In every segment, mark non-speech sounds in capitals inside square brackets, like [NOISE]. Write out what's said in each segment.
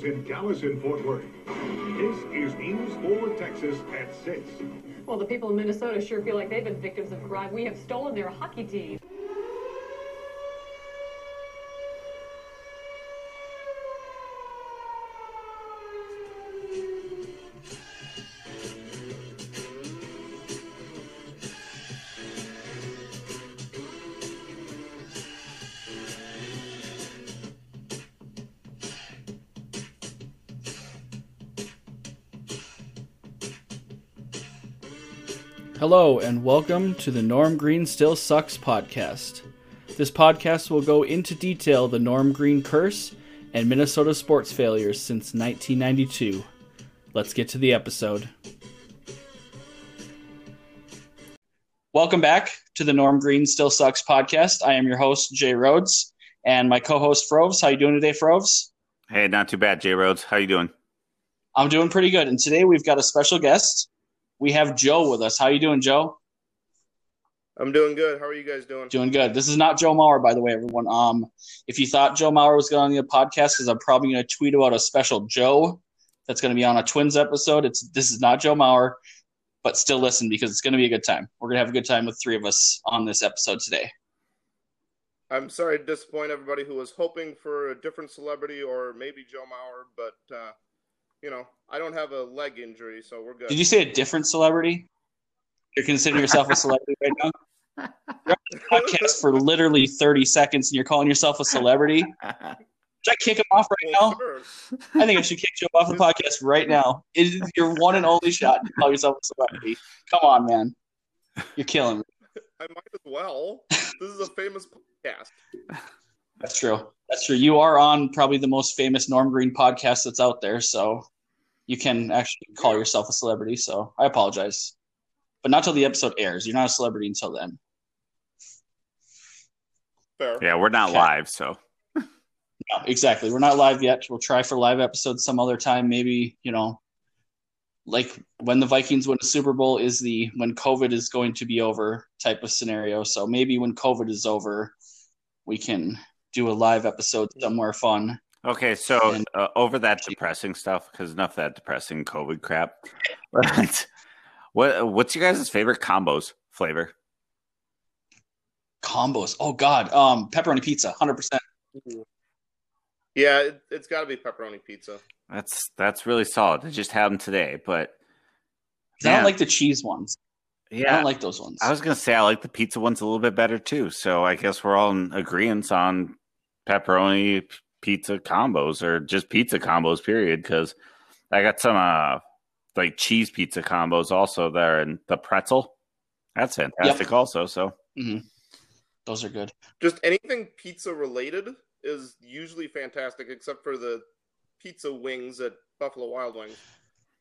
Channel 4 studios in Dallas and Fort Worth. This is News 4 Texas at 6. Well, the people in Minnesota sure feel like they've been victims of crime. We have stolen their hockey team. Hello, and welcome to the Norm Green Still Sucks podcast. This podcast will go into detail the Norm Green curse and Minnesota sports failures since 1992. Let's get to the episode. Welcome back to the Norm Green Still Sucks podcast. I am your host, Jay Rhodes, and my co-host Froves. How you doing today, Froves? Hey, not too bad, Jay Rhodes. How you doing? I'm doing pretty good. And today we've got a special guest. We have Joe with us. How you doing, Joe? I'm doing good. How are you guys doing? Doing good. This is not Joe Mauer, by the way, everyone. Um, if you thought Joe Mauer was going on the podcast, because I'm probably going to tweet about a special Joe that's going to be on a Twins episode. It's this is not Joe Mauer, but still listen because it's going to be a good time. We're going to have a good time with three of us on this episode today. I'm sorry to disappoint everybody who was hoping for a different celebrity or maybe Joe Mauer, but uh, you know, I don't have a leg injury, so we're good. Did you say a different celebrity? You're considering yourself a celebrity right now? [LAUGHS] You're on the podcast for literally 30 seconds and you're calling yourself a celebrity? Should I kick him off right Well, now? sure. I think I should kick you off the podcast right now. It is your one and only shot to call yourself a celebrity. Come on, man. You're killing me. I might as well. This is a famous podcast. That's true. That's true. You are on probably the most famous Norm Green podcast that's out there, so you can actually call yourself a celebrity. So I apologize. But not till the episode airs. You're not a celebrity until then. Fair. yeah, we're not Okay. live, so No, exactly. We're not live yet. We'll try for live episodes some other time. Maybe, you know, like when the Vikings win a Super Bowl is the when COVID is going to be over type of scenario. So maybe when COVID is over, we can do a live episode somewhere fun. Okay. So And- uh, over that depressing stuff, because enough of that depressing COVID crap. [LAUGHS] But what what's your guys' favorite combos flavor? Combos. Oh God. Um, pepperoni pizza, hundred percent. Yeah, it, it's got to be pepperoni pizza. That's that's really solid. I just had them today, but I don't like the cheese ones. Yeah, I don't like those ones. I was gonna say I like the pizza ones a little bit better too. So I guess we're all in agreement on pepperoni p- pizza combos or just pizza combos. Period. Because I got some uh like cheese pizza combos also there, and the pretzel. That's fantastic. Also, so those are good. Just anything pizza related is usually fantastic, except for the pizza wings at Buffalo Wild Wings.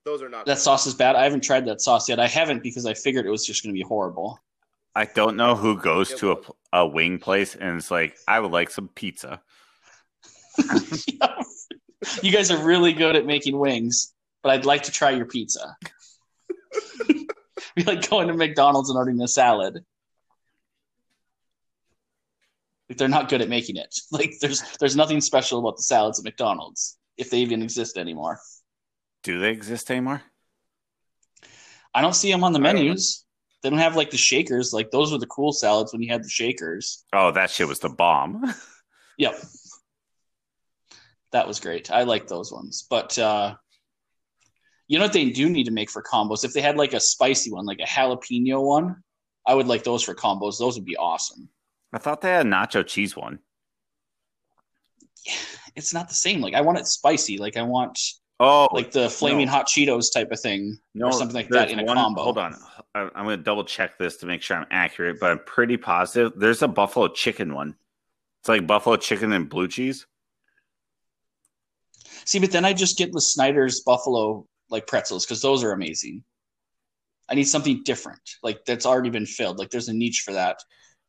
Those are not. That bad. sauce is bad. I haven't tried that sauce yet. I haven't because I figured it was just going to be horrible. I don't know who goes to a, a wing place and it's like, I would like some pizza. [LAUGHS] you guys are really good at making wings, but I'd like to try your pizza. [LAUGHS] be like going to McDonald's and ordering a salad. Like they're not good at making it. [LAUGHS] Like there's there's nothing special about the salads at McDonald's if they even exist anymore. Do they exist anymore? I don't see them on the I don't menus. They don't have like the shakers. Like those were the cool salads when you had the shakers. Oh, that shit was the bomb. Yep. That was great. I like those ones. But uh you know what they do need to make for combos? If they had like a spicy one, like a jalapeno one, I would like those for combos. Those would be awesome. I thought they had a nacho cheese one. [SIGHS] It's not the same. Like I want it spicy. Like I want Oh, like the flaming no. hot Cheetos type of thing. no, or something like that in a one- combo. Hold on, I'm going to double check this to make sure I'm accurate, but I'm pretty positive. There's a buffalo chicken one. It's like buffalo chicken and blue cheese. See, but then I just get the Snyder's buffalo like pretzels because those are amazing. I need something different, like that's already been filled. Like there's a niche for that.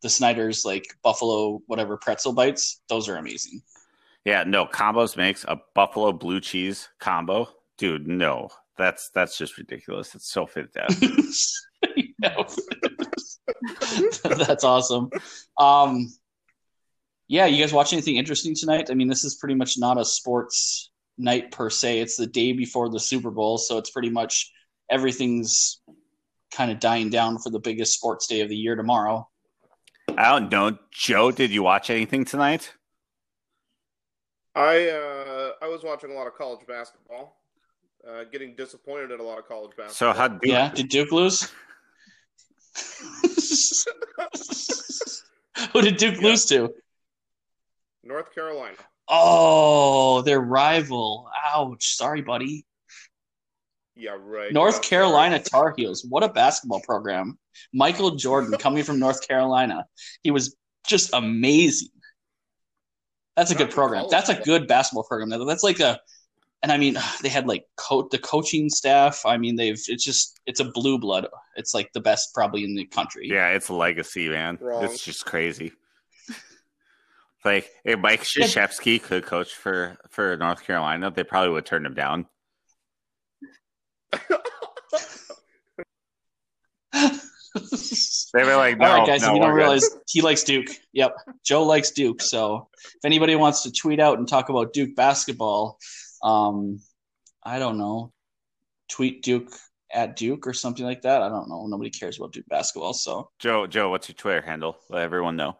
The Snyder's like buffalo whatever pretzel bites, those are amazing. Yeah, no combos makes a buffalo blue cheese combo, dude. No, that's that's just ridiculous. It's so fit that. [LAUGHS] [LAUGHS] That's awesome. Um, yeah, you guys watch anything interesting tonight? I mean, this is pretty much not a sports night per se. It's the day before the Super Bowl, so it's pretty much everything's kind of dying down for the biggest sports day of the year tomorrow. I don't know. Joe, did you watch anything tonight? I uh, I was watching a lot of college basketball. Uh, getting disappointed at a lot of college basketball. So how Duke, Yeah, did Duke lose? [LAUGHS] [LAUGHS] Who did Duke lose to? North Carolina. Oh, their rival. Ouch. Sorry, buddy. Yeah, right. North Yeah, Carolina sorry. Tar Heels. What a basketball program. Michael Jordan [LAUGHS] coming from North Carolina. He was just amazing. That's a Not good program. That's a good basketball program. That's like a and I mean [SIGHS] they had like co- the coaching staff. I mean they've it's just it's a blue blood. It's like the best probably in the country. yeah, it's a legacy, man. Wrong. It's just crazy. Like if Mike Yeah. Krzyzewski could coach for for North Carolina, they probably would turn him down. [LAUGHS] They were like, no, All right, guys. no, if you don't good. realize, he likes Duke. Yep, Joe likes Duke. So if anybody wants to tweet out and talk about Duke basketball, um, I don't know, tweet Duke at Duke or something like that. I don't know. Nobody cares about Duke basketball. So Joe, Joe, what's your Twitter handle? Let everyone know.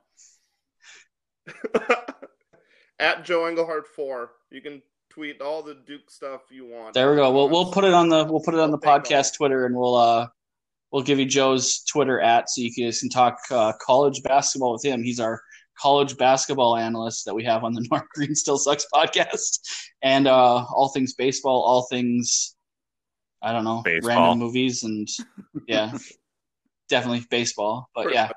[LAUGHS] At Joe Englehart four, you can tweet all the Duke stuff you want. there we go. We'll we'll put it on the we'll put it on the podcast Twitter and we'll uh we'll give you Joe's Twitter at so you guys can talk uh, college basketball with him. He's our college basketball analyst that we have on the [LAUGHS] North Green Still Sucks podcast, and uh, all things baseball, all things I don't know, Baseball. random movies, and yeah, definitely baseball. But Pretty yeah, much.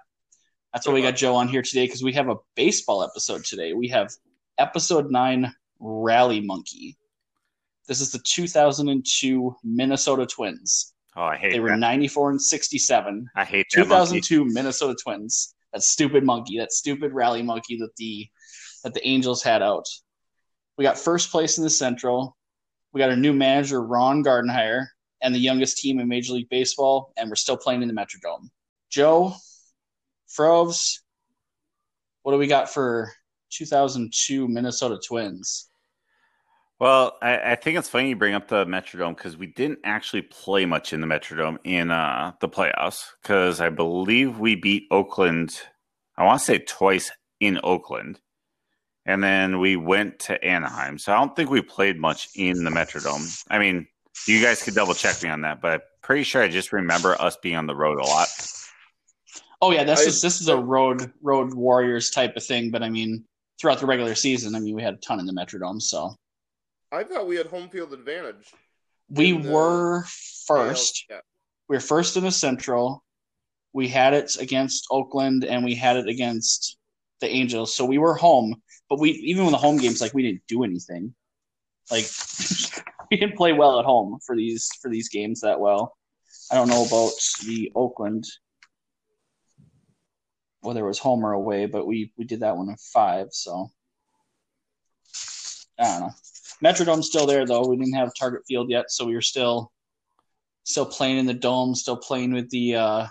That's why we got Joe on here today because we have a baseball episode today. We have episode nine, Rally Monkey. This is the 2002 Minnesota Twins. Oh, I hate They were that. 94 and 67. I hate that 2002 Minnesota Twins. That stupid monkey, that stupid rally monkey that the that the Angels had out. We got first place in the Central. We got a new manager, Ron Gardenhire, and the youngest team in Major League Baseball, and we're still playing in the Metrodome. Joe, Froves, what do we got for 2002 Minnesota Twins? Well, I, I think it's funny you bring up the Metrodome because we didn't actually play much in the Metrodome in uh, the playoffs because I believe we beat Oakland. I want to say twice in Oakland, and then we went to Anaheim. So I don't think we played much in the Metrodome. I mean, you guys could double check me on that, but I'm pretty sure I just remember us being on the road a lot. Oh yeah, this I- is this is a road road warriors type of thing, but I mean throughout the regular season, I mean we had a ton in the Metrodome, so I thought we had home field advantage. we were first. Yeah. We were first in the Central. We had it against Oakland and we had it against the Angels, so we were home. But we even with the home games, like we didn't do anything. Like [LAUGHS] we didn't play well at home for these for these games that well. I don't know about the Oakland whether it was home or away, but we we did that one in five, so I don't know. Metrodome's still there though. We didn't have Target Field yet, so we were still still playing in the dome, still playing with the uh,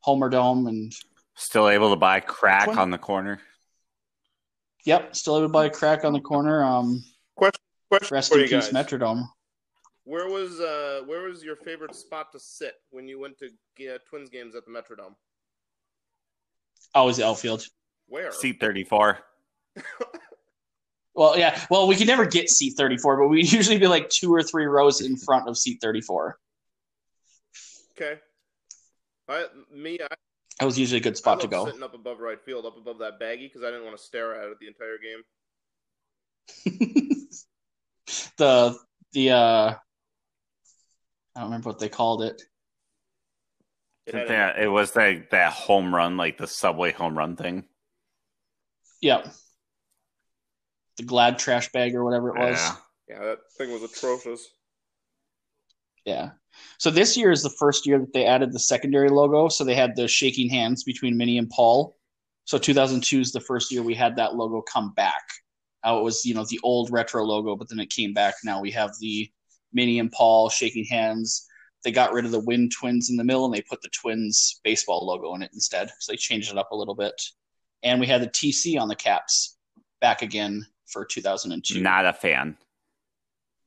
Homer Dome, and Still able to buy crack Twen- on the corner. yep, still able to buy crack on the corner. Um, Question, question rest for in you peace, guys. Metrodome. Where was uh where was your favorite spot to sit when you went to uh, Twins games at the Metrodome? Always the outfield. Where? Seat 34. [LAUGHS] Well, yeah. Well, we could never get seat 34, but we'd usually be like two or three rows in front of seat 34. Okay. I me I, That was usually a good I spot to go. sitting up above right field, up above that baggie, because I didn't want to stare at it the entire game. [LAUGHS] the the uh, I don't remember what they called it. It Yeah, it was that that home run, like the subway home run thing. Yep. The Glad trash bag or whatever it was. Yeah. yeah, that thing was atrocious. Yeah. So this year is the first year that they added the secondary logo. So they had the shaking hands between Minnie and Paul. So 2002 is the first year we had that logo come back. How it was, you know, the old retro logo, but then it came back. Now we have the Minnie and Paul shaking hands. They got rid of the Wind Twins in the middle and they put the Twins baseball logo in it instead. So they changed it up a little bit. and we had the TC on the caps back again for 2002. Not a fan.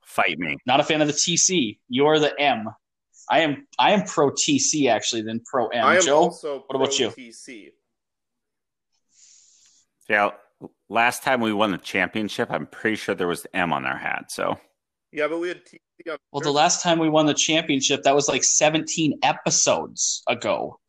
Fight me. Not a fan of the TC. You're the M. I am I am pro TC actually than pro M. I am Joe, also what about you? TC. Yeah, last time we won the championship, I'm pretty sure there was M on our hat. So Yeah, but we had TC on. well, the last time we won the championship, that was like 17 episodes ago.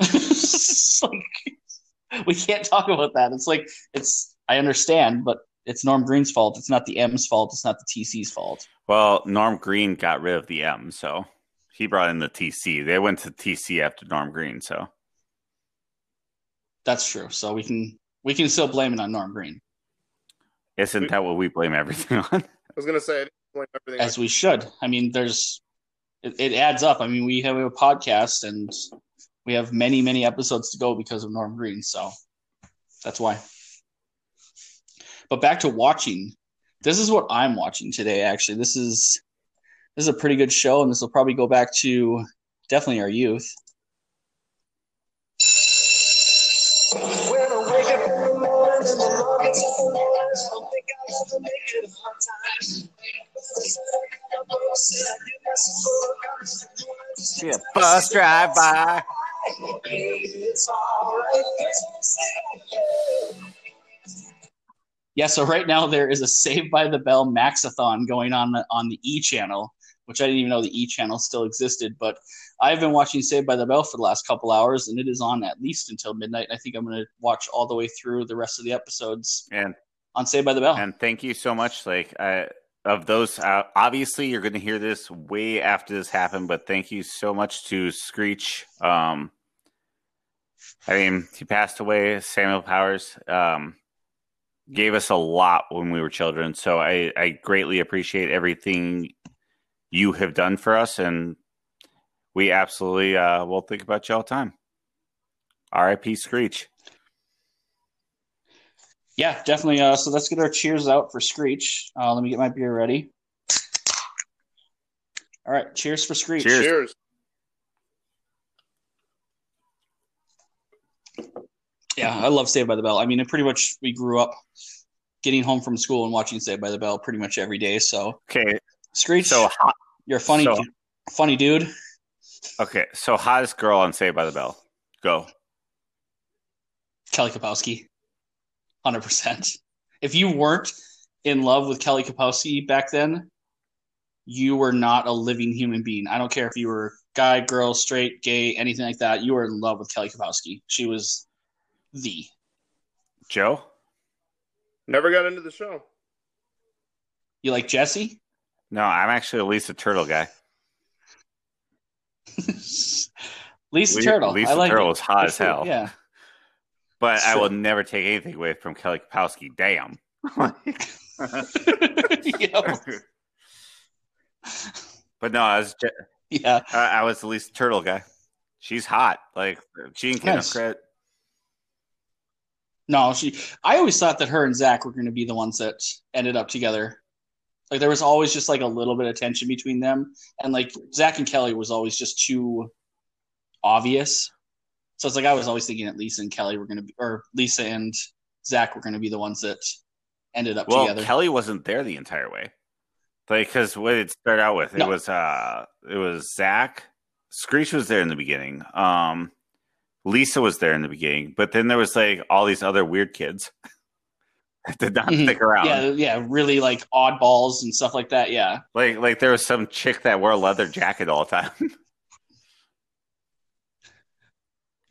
[LAUGHS] It's like, we can't talk about that. It's like it's I understand, but it's Norm Green's fault. It's not the M's fault. It's not the TC's fault. Well, Norm Green got rid of the M, so he brought in the TC. They went to TC after Norm Green, so That's true. So we can we can still blame it on Norm Green isn't that what we blame everything [LAUGHS] on? I was gonna say I everything. as we should. I mean, there's it, it adds up. I mean, we have a podcast and we have many many episodes to go because of Norm Green. So that's why. But back to watching. This is what I'm watching today. Actually, this is this is a pretty good show, and this will probably go back to definitely our youth. Yeah, bus drive by. Yeah, so right now there is a Saved by the Bell Maxathon going on on the E channel, which I didn't even know the E channel still existed. But I've been watching Saved by the Bell for the last couple hours, and it is on at least until midnight. I think I'm going to watch all the way through the rest of the episodes And on Saved by the Bell. and thank you so much. Like uh, of those, uh, obviously you're going to hear this way after this happened, but thank you so much to Screech. Um, I mean, he passed away. Samuel Powers um, gave us a lot when we were children, so I, I greatly appreciate everything you have done for us, and we absolutely uh, will think about you all the time. R.I.P. Screech. Yeah, definitely. Uh, so let's get our cheers out for Screech. Uh, let me get my beer ready. All right, cheers for Screech. Cheers. Cheers. Yeah, I love Saved by the Bell. I mean, it pretty much we grew up getting home from school and watching Saved by the Bell pretty much every day. So Okay, Screech, so hot. you're a funny, so- funny dude. Okay, so hottest girl on Saved by the Bell. Go. Kelly Kapowski, hundred percent. If you weren't in love with Kelly Kapowski back then, you were not a living human being. I don't care if you were guy, girl, straight, gay, anything like that. You were in love with Kelly Kapowski. She was the. Joe? Never got into the show. You like Jesse? No, I'm actually a Lisa Turtle guy. [LAUGHS] Lisa Le- Turtle. Lisa I like Turtle it. is hot Good as hell. Yeah. But I will never take anything away from Kelly Kapowski. Damn. [LAUGHS] but no, I was Je- Yeah. I I was the least Turtle guy. She's hot. Like she didn't get Nice. credit. No, she. I always thought that her and Zach were going to be the ones that ended up together. Like there was always just like a little bit of tension between them, and like Zach and Kelly was always just too obvious. So it's like I was always thinking that Lisa and Kelly were going to be, or Lisa and Zach were going to be the ones that ended up Well, together. Kelly wasn't there the entire way. Like, because what it started out with, it No. was uh, it was Zach. Screech was there in the beginning. Um, Lisa was there in the beginning, but then there was like all these other weird kids [LAUGHS] that did not Mhm. stick around. yeah, yeah, really like oddballs and stuff like that. Yeah, Like, like there was some chick that wore a leather jacket all the time. [LAUGHS]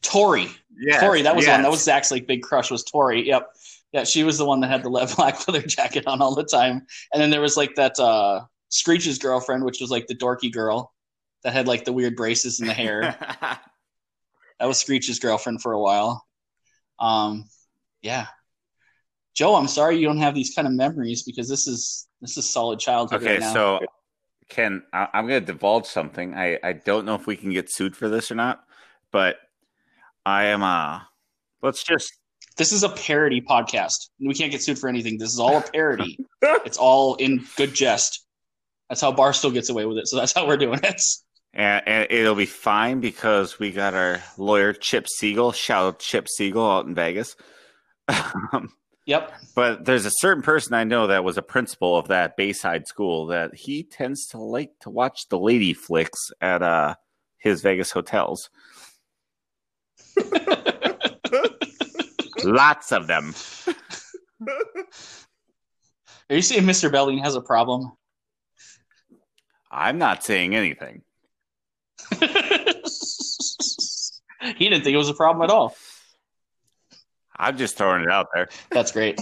Tori. yeah, Tori, that was yes. one. That was Zach's like big crush was Tori. Yep. Yeah, she was the one that had the [LAUGHS] le- black leather jacket on all the time. And then there was like that uh Screech's girlfriend, which was like the dorky girl that had like the weird braces in the hair. [LAUGHS] that was Screech's girlfriend for a while. Um yeah. Joe, I'm sorry you don't have these kind of memories because this is this is solid childhood okay, right now. so Ken, I- I'm going to divulge something. I I don't know if we can get sued for this or not, but I am uh let's just this is a parody podcast. We can't get sued for anything. This is all a parody. [LAUGHS] it's all in good jest. That's how Barstool gets away with it. So that's how we're doing it. And, and it'll be fine because we got our lawyer Chip Siegel. Shout out Chip Siegel out in Vegas. [LAUGHS] Yep. but there's a certain person I know that was a principal of that Bayside school that he tends to like to watch the lady flicks at uh his Vegas hotels. Lots of them. Are you saying Mr. Belding has a problem? I'm not saying anything. he didn't think it was a problem at all. I'm just throwing it out there. That's great.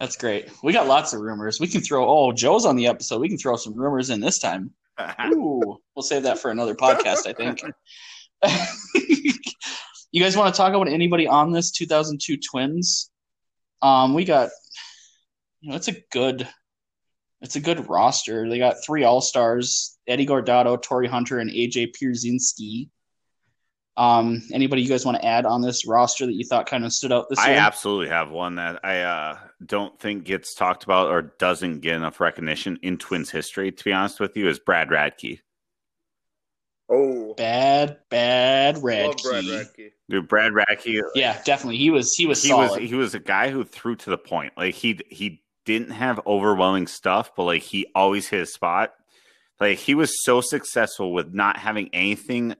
That's great. We got lots of rumors. We can throw. Oh, Joe's on the episode. We can throw some rumors in this time. [LAUGHS] Ooh, we'll save that for another podcast. I think. [LAUGHS] you guys want to talk about anybody on this 2002 Twins? Um, we got. You know, it's a good. It's a good roster. They got three All Stars: Eddie Gordado, Tori Hunter, and AJ Pierzynski. Um, anybody you guys want to add on this roster that you thought kind of stood out this I year? I absolutely have one that I uh, don't think gets talked about or doesn't get enough recognition in Twins history. To be honest with you, is Brad Radke. Oh, Bad, bad love Brad Radke. Radke. Dude, Brad Radke. Yeah, definitely. He was he was he solid. was he was a guy who threw to the point. Like he he didn't have overwhelming stuff, but like he always hit a spot. Like he was so successful with not having anything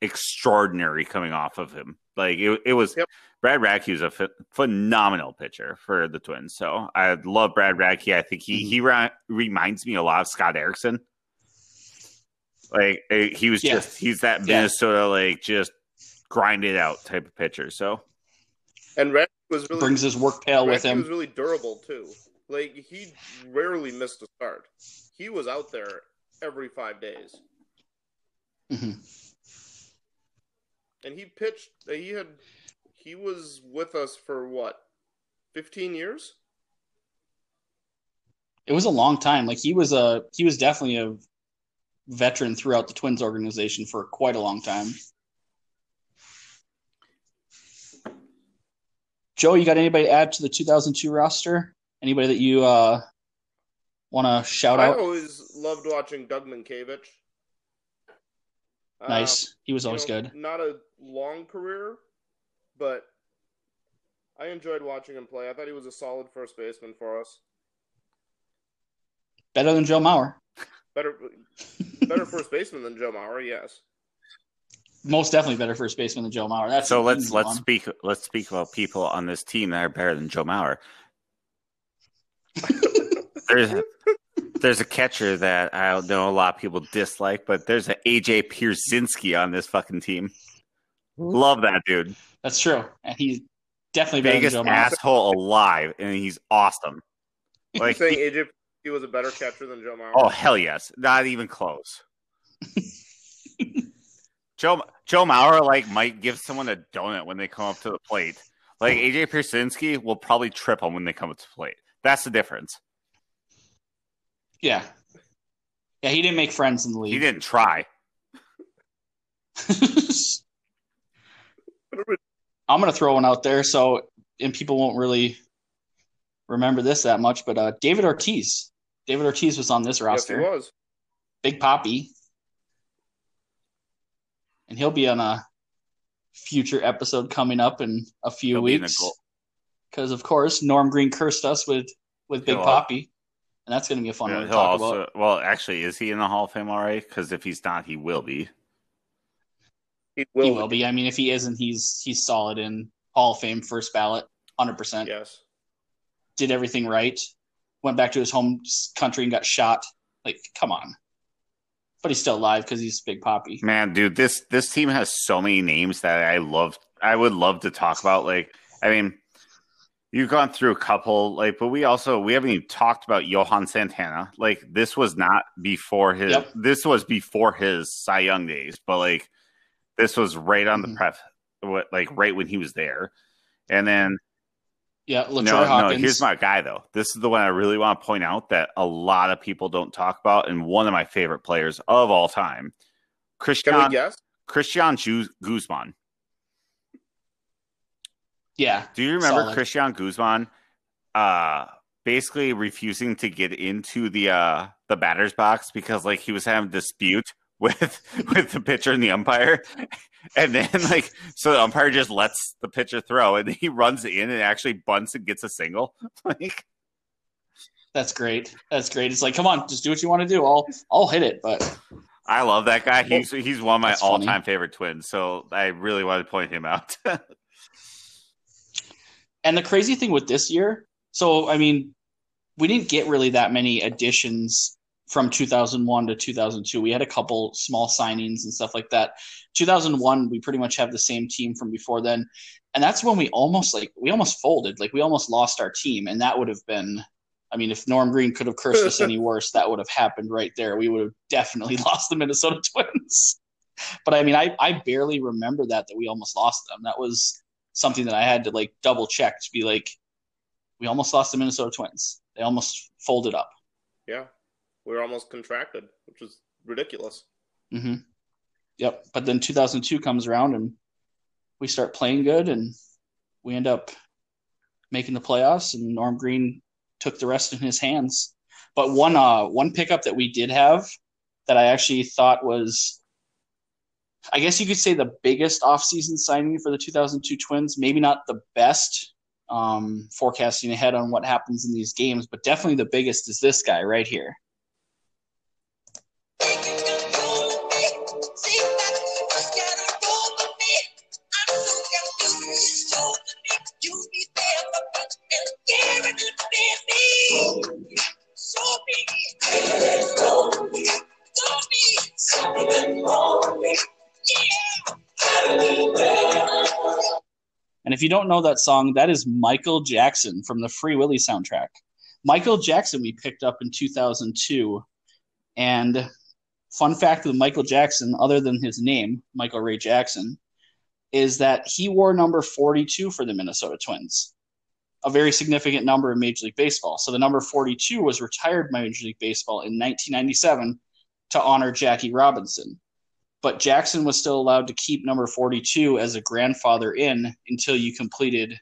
extraordinary coming off of him. Like it, it was Yep. Brad Radke was a ph- phenomenal pitcher for the Twins. So I love Brad Radke. I think he mm-hmm. he ra- reminds me a lot of Scott Erickson. Like eh, he was Yeah. just he's that Yeah. Minnesota like just grind it out type of pitcher. So And Red was really brings his work pail with Radke him. was really durable too. Like he rarely missed a start. He was out there every five days, Mhm. and he pitched. He had he was with us for what, fifteen years? It was a long time. Like he was a he was definitely a veteran throughout the Twins organization for quite a long time. Joe, you got anybody to add to the 2002 roster? Anybody that you uh, want to shout I out? I always loved watching Doug Minkiewicz. Nice. He was always know, good. Not a long career, but I enjoyed watching him play. I thought he was a solid first baseman for us. Better than Joe Mauer. Better, better first baseman than Joe Mauer. Yes. Most definitely better first baseman than Joe Mauer. That's so let's let's one. speak let's speak about people on this team that are better than Joe Mauer. [LAUGHS] there's there's a catcher that I know a lot of people dislike, but there's an AJ Pierzynski on this fucking team. Love that dude. That's true, and he's definitely better Biggest than Joe Mauer. asshole alive, and he's awesome. Like saying AJ he was a better catcher than Joe Mauer. Oh hell yes, not even close. [LAUGHS] Joe Joe Mauer like might give someone a donut when they come up to the plate. Like AJ Pierzynski will probably trip them when they come up to the plate. That's the difference. Yeah, yeah. He didn't make friends in the league. He didn't try. [LAUGHS] I'm gonna throw one out there, so and people won't really remember this that much, but uh, David Ortiz. David Ortiz was on this roster. yes, he was. Big Poppy, and he'll be on a future episode coming up in a few He'll be in the weeks. Because of course, Norm Green cursed us with with Big He'll- uh, Poppy, and that's gonna be a fun Yeah, one to talk also about. well, actually, is he in the Hall of Fame already? Because if he's not, he will be. He will, he will be. I mean, if he isn't, he's he's solid in Hall of Fame, first ballot, hundred percent. Yes. Did everything right. Went back to his home country and got shot. Like, come on. But he's still alive because he's Big Poppy. Man, dude, this this team has so many names that I love. I would love to talk about. Like, I mean, you've gone through a couple, like, but we also we haven't even talked about Johan Santana. Like, this was not before his. Yep. This was before his Cy Young days, but like, this was right on Mhm. the prep, what like right when he was there, and then Yeah, Latroy no, Hawkins. no. Here's my guy though. This is the one I really want to point out that a lot of people don't talk about, and one of my favorite players of all time, Christian Can we guess? Christian Guzman. yeah, Do you remember Solid. Christian Guzman? Uh, basically refusing to get into the uh the batter's box because like he was having dispute [LAUGHS] with with the pitcher and the umpire, and then [LAUGHS] like so the umpire just lets the pitcher throw, and he runs in and actually bunts and gets a single. [LAUGHS] Like That's great. That's great. It's like, come on, just do what you want to do. I'll I'll hit it. But I love that guy. He's oh, he's one of my all time favorite twins. So I really wanted to point him out. [LAUGHS] and the crazy thing with this year, so I mean, we didn't get really that many additions from 2001 to 2002. We had a couple small signings and stuff like that. 2001, we pretty much have the same team from before then, and that's when we almost like we almost folded. Like we almost lost our team, and that would have been. I mean, if Norm Green could have cursed us any [LAUGHS] worse, that would have happened right there. We would have definitely [LAUGHS] lost the Minnesota [LAUGHS] Twins. But I mean, I, I barely remember that that we almost lost them. That was something that I had to like double check to be like, we almost lost the Minnesota Twins. They almost folded up. Yeah, we were almost contracted, which was ridiculous. hmm Yep. But then 2002 comes around and we start playing good and we end up making the playoffs and Norm Green took the rest in his hands. But one uh one pickup that we did have that I actually thought was I guess you could say the biggest offseason signing for the 2002 Twins, maybe not the best um, forecasting ahead on what happens in these games, but definitely the biggest is this guy right here. And if you don't know that song, that is Michael Jackson from the Free Willy soundtrack. Michael Jackson we picked up in 2002. And fun fact with Michael Jackson, other than his name, Michael Ray Jackson, is that he wore number 42 for the Minnesota Twins, a very significant number in Major League Baseball. So the number 42 was retired by Major League Baseball in 1997 to honor Jackie Robinson but Jackson was still allowed to keep number 42 as a grandfather in until you completed,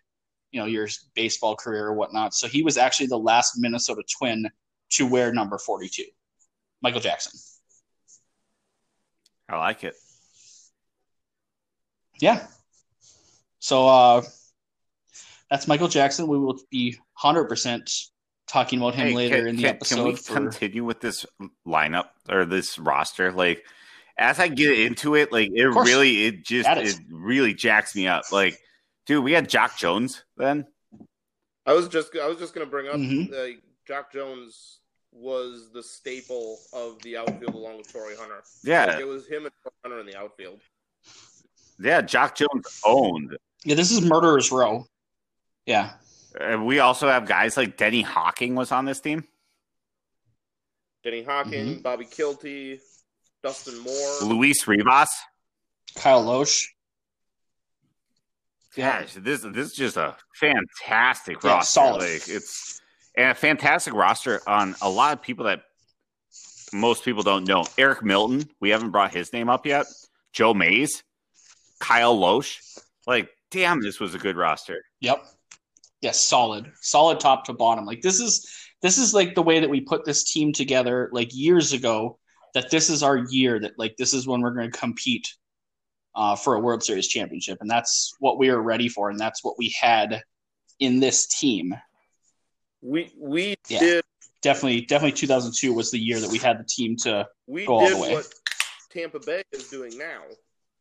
you know, your baseball career or whatnot. So he was actually the last Minnesota Twin to wear number 42, Michael Jackson. I like it. Yeah. So uh, that's Michael Jackson. We will be 100% talking about him Hey, later can, in the can- episode. Can we for, continue with this lineup or this roster? Like, as I get into it, like it really, it just That is- it really jacks me up. Like, dude, we had Jock Jones then. I was just I was just gonna bring up Mhm. uh, Jock Jones was the staple of the outfield along with Torrey Hunter. Yeah, Like, it was him and Torrey Hunter in the outfield. yeah, Jock Jones owned. yeah, this is Murderer's Row. Yeah. And we also have guys like Denny Hawking was on this team. Denny Hawking, Mm-hmm. Bobby Kilty, Dustin Moore. Luis Rivas. Kyle Loesch. Yeah. Gosh, this this is just a fantastic Yeah, roster. solid. Like it's and a fantastic roster on a lot of people that most people don't know. Eric Milton, we haven't brought his name up yet. Joe Mays, Kyle Loesch. Like, damn, this was a good roster. Yep. Yes, solid. Solid top to bottom. Like this is this is like the way that we put this team together like years ago that this is our year that like this is when we're going to compete uh, for a World Series championship and that's what we are ready for and that's what we had in this team. We we Yeah. did Definitely definitely 2002 was the year that we had the team to we Go all did the way. what Tampa Bay is doing now.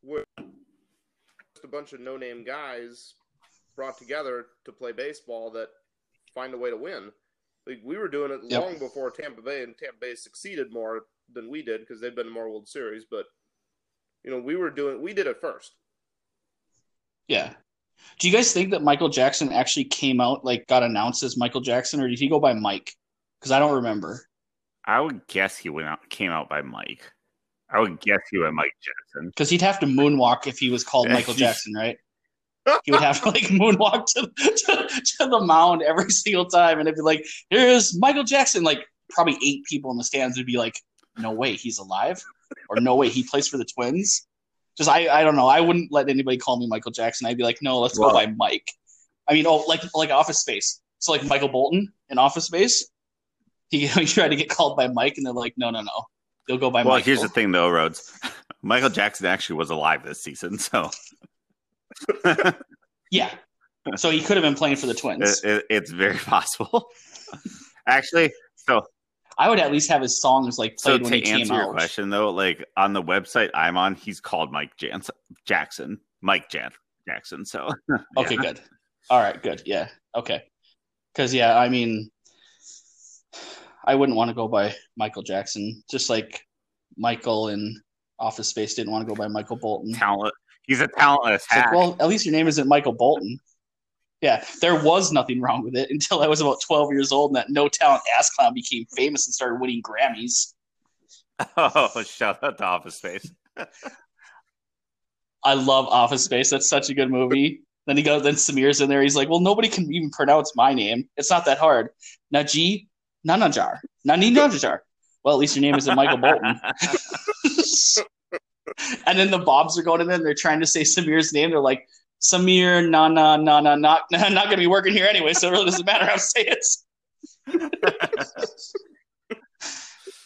We're just a bunch of no name guys brought together to play baseball that find a way to win. Like we were doing it Yep. long before Tampa Bay, and Tampa Bay succeeded more than we did because they've been to more World Series. But you know, we were doing we did it first. yeah. Do you guys think that Michael Jackson actually came out like got announced as Michael Jackson or did he go by Mike? Cuz I don't remember. I would guess he went out came out by Mike. I would guess he went Mike Jackson. Because he'd have to moonwalk if he was called [LAUGHS] Michael Jackson, right? He would have to like [LAUGHS] moonwalk to, to, to the mound every single time, and it'd be like, "Here's Michael Jackson." Like probably eight people in the stands would be like, "No way, he's alive," or "No way, he plays for the Twins." Just I, I don't know. I wouldn't let anybody call me Michael Jackson. I'd be like, "No, let's Well- go by Mike." I mean, oh, like like Office Space. So like Michael Bolton in Office Space, he, [LAUGHS] he tried to get called by Mike, and they're like, "No, no, no." You'll go by Mike. well, Michael. here's the thing, though, Rhodes. [LAUGHS] Michael Jackson actually was alive this season, so [LAUGHS] Yeah. So he could have been playing for the Twins. it, it, it's very possible. actually, so I would at least have his songs like so played when to he came answer your question, though, like on the website I'm on, he's called Mike Jans- Jackson, Mike Jan- Jackson. So [LAUGHS] Okay, good. All right, good. Yeah. Okay. Because yeah, I mean, I wouldn't want to go by Michael Jackson, just like Michael in Office Space didn't want to go by Michael Bolton. talent. He's a talentless like, well, at least your name isn't Michael Bolton. Yeah, there was nothing wrong with it [LAUGHS] until I was about 12 years old and that no talent ass clown became famous and started winning Grammys. [LAUGHS] oh, shout out to Office Space. [LAUGHS] I love Office Space. That's such a good movie. Then he goes, then Samir's in there. He's like, well, nobody can even pronounce my name. It's not that hard. Najee Nanajar. Nani Nanajar. Well, at least your name isn't Michael Bolton. and then the Bobs are going in there and they're trying to say Samir's name. They're like, Samir, Nana, Nana, [LAUGHS] not, not going to be working here anyway, so it really doesn't matter how to say it. [LAUGHS]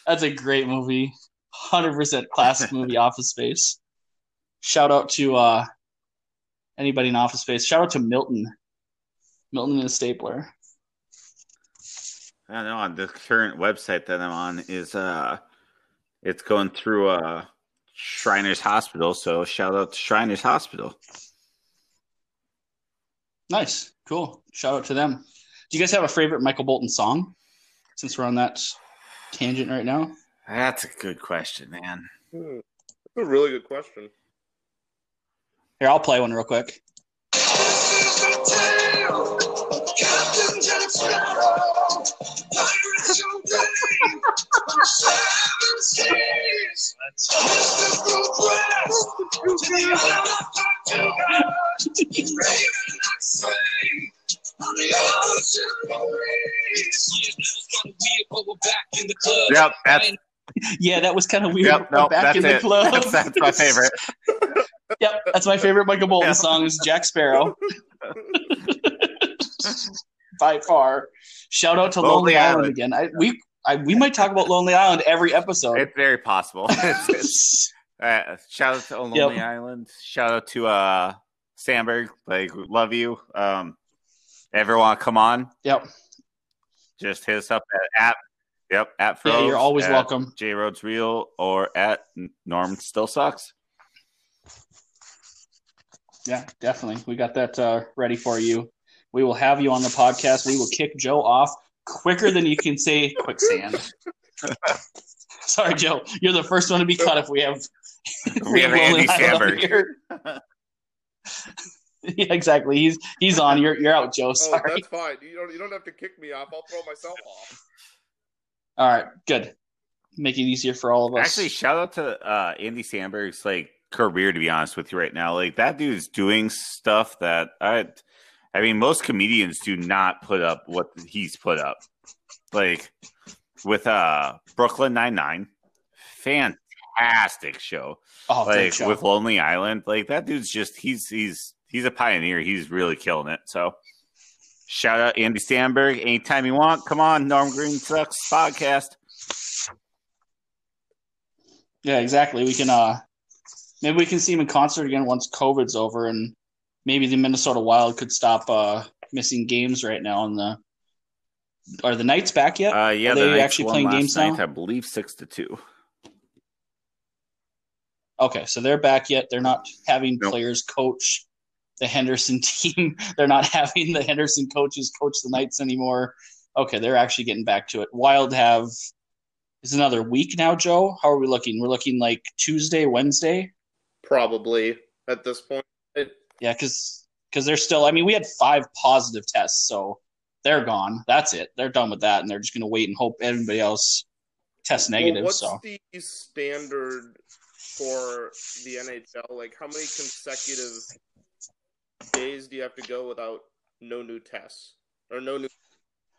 That's a great movie. 100% classic movie, Office Space. Shout out to uh, anybody in Office Space. Shout out to Milton. Milton and the Stapler. I know. On the current website that I'm on is uh, it's going through uh Shriners Hospital. So shout out to Shriners Hospital. Nice. Cool. Shout out to them. Do you guys have a favorite Michael Bolton song? Since we're on that tangent right now. That's a good question, man. Hmm. That's a really good question. Here, I'll play one real quick. [LAUGHS] This is the tale of Captain Jack Sparrow, Pirates of Dave, on seven seas. Mystical quest to the island of Tortuga, raven at sea on the ocean breeze. Yep, that's Yeah, that was kind of weird. yep. We're No, back that's in the it. [LAUGHS] club. That's, that's my favorite. [LAUGHS] yep, that's my favorite Michael Bolton Yeah. song is Jack Sparrow. [LAUGHS] By far. Shout out to Lonely, Lonely Island, Island. again. I, we I, we might talk about Lonely Island every episode. It's very possible. Uh, shout out to Lonely Yep. Island. Shout out to uh Sandberg. Like love you. Um, everyone, come on. yep. Just hit us up at, at yep at Yeah, you're always welcome. J Roads Real or at Norm Still Sucks. Yeah, definitely. We got that uh, ready for you. We will have you on the podcast. We will kick Joe off quicker than you can say quicksand. [LAUGHS] Sorry, Joe. You're the first one to be cut if we have [LAUGHS] We have Andy Samberg. [LAUGHS] [LAUGHS] yeah, exactly. He's he's on. You're you're out, Joe. Oh, Sorry. that's fine. You don't you don't have to kick me off. I'll throw myself off. All right, good. Make it easier for all of us. Actually, shout out to uh, Andy Sandberg's like career. To be honest with you, right now, like that dude's doing stuff that I, I mean, most comedians do not put up what he's put up. Like with uh Brooklyn Nine Nine, fantastic show. oh, like show. with Lonely Island, like that dude's just he's he's he's a pioneer. He's really killing it. So. Shout out Andy Sandberg. Anytime you want, come on, Norm Green Sucks podcast. Yeah, exactly. We can uh maybe we can see him in concert again once COVID's over and maybe the Minnesota Wild could stop uh missing games right now on the are the Knights back yet? Uh, yeah, Are they Knights actually playing games night, now? I believe six to two. Okay, so they're back yet. They're not having Nope. players coach the Henderson [LAUGHS] team. they're not having the Henderson coaches coach the Knights anymore. Okay, they're actually getting back to it. Wild have is another week now, Joe. How are we looking? We're looking like Tuesday, Wednesday. Probably at this point. Yeah, because because they're still. I mean, we had five positive tests, so they're gone. That's it. They're done with that, and they're just going to wait and hope everybody else tests negative. well, what's so the standard for the NHL? Like, how many consecutive days do you have to go without no new tests or no new?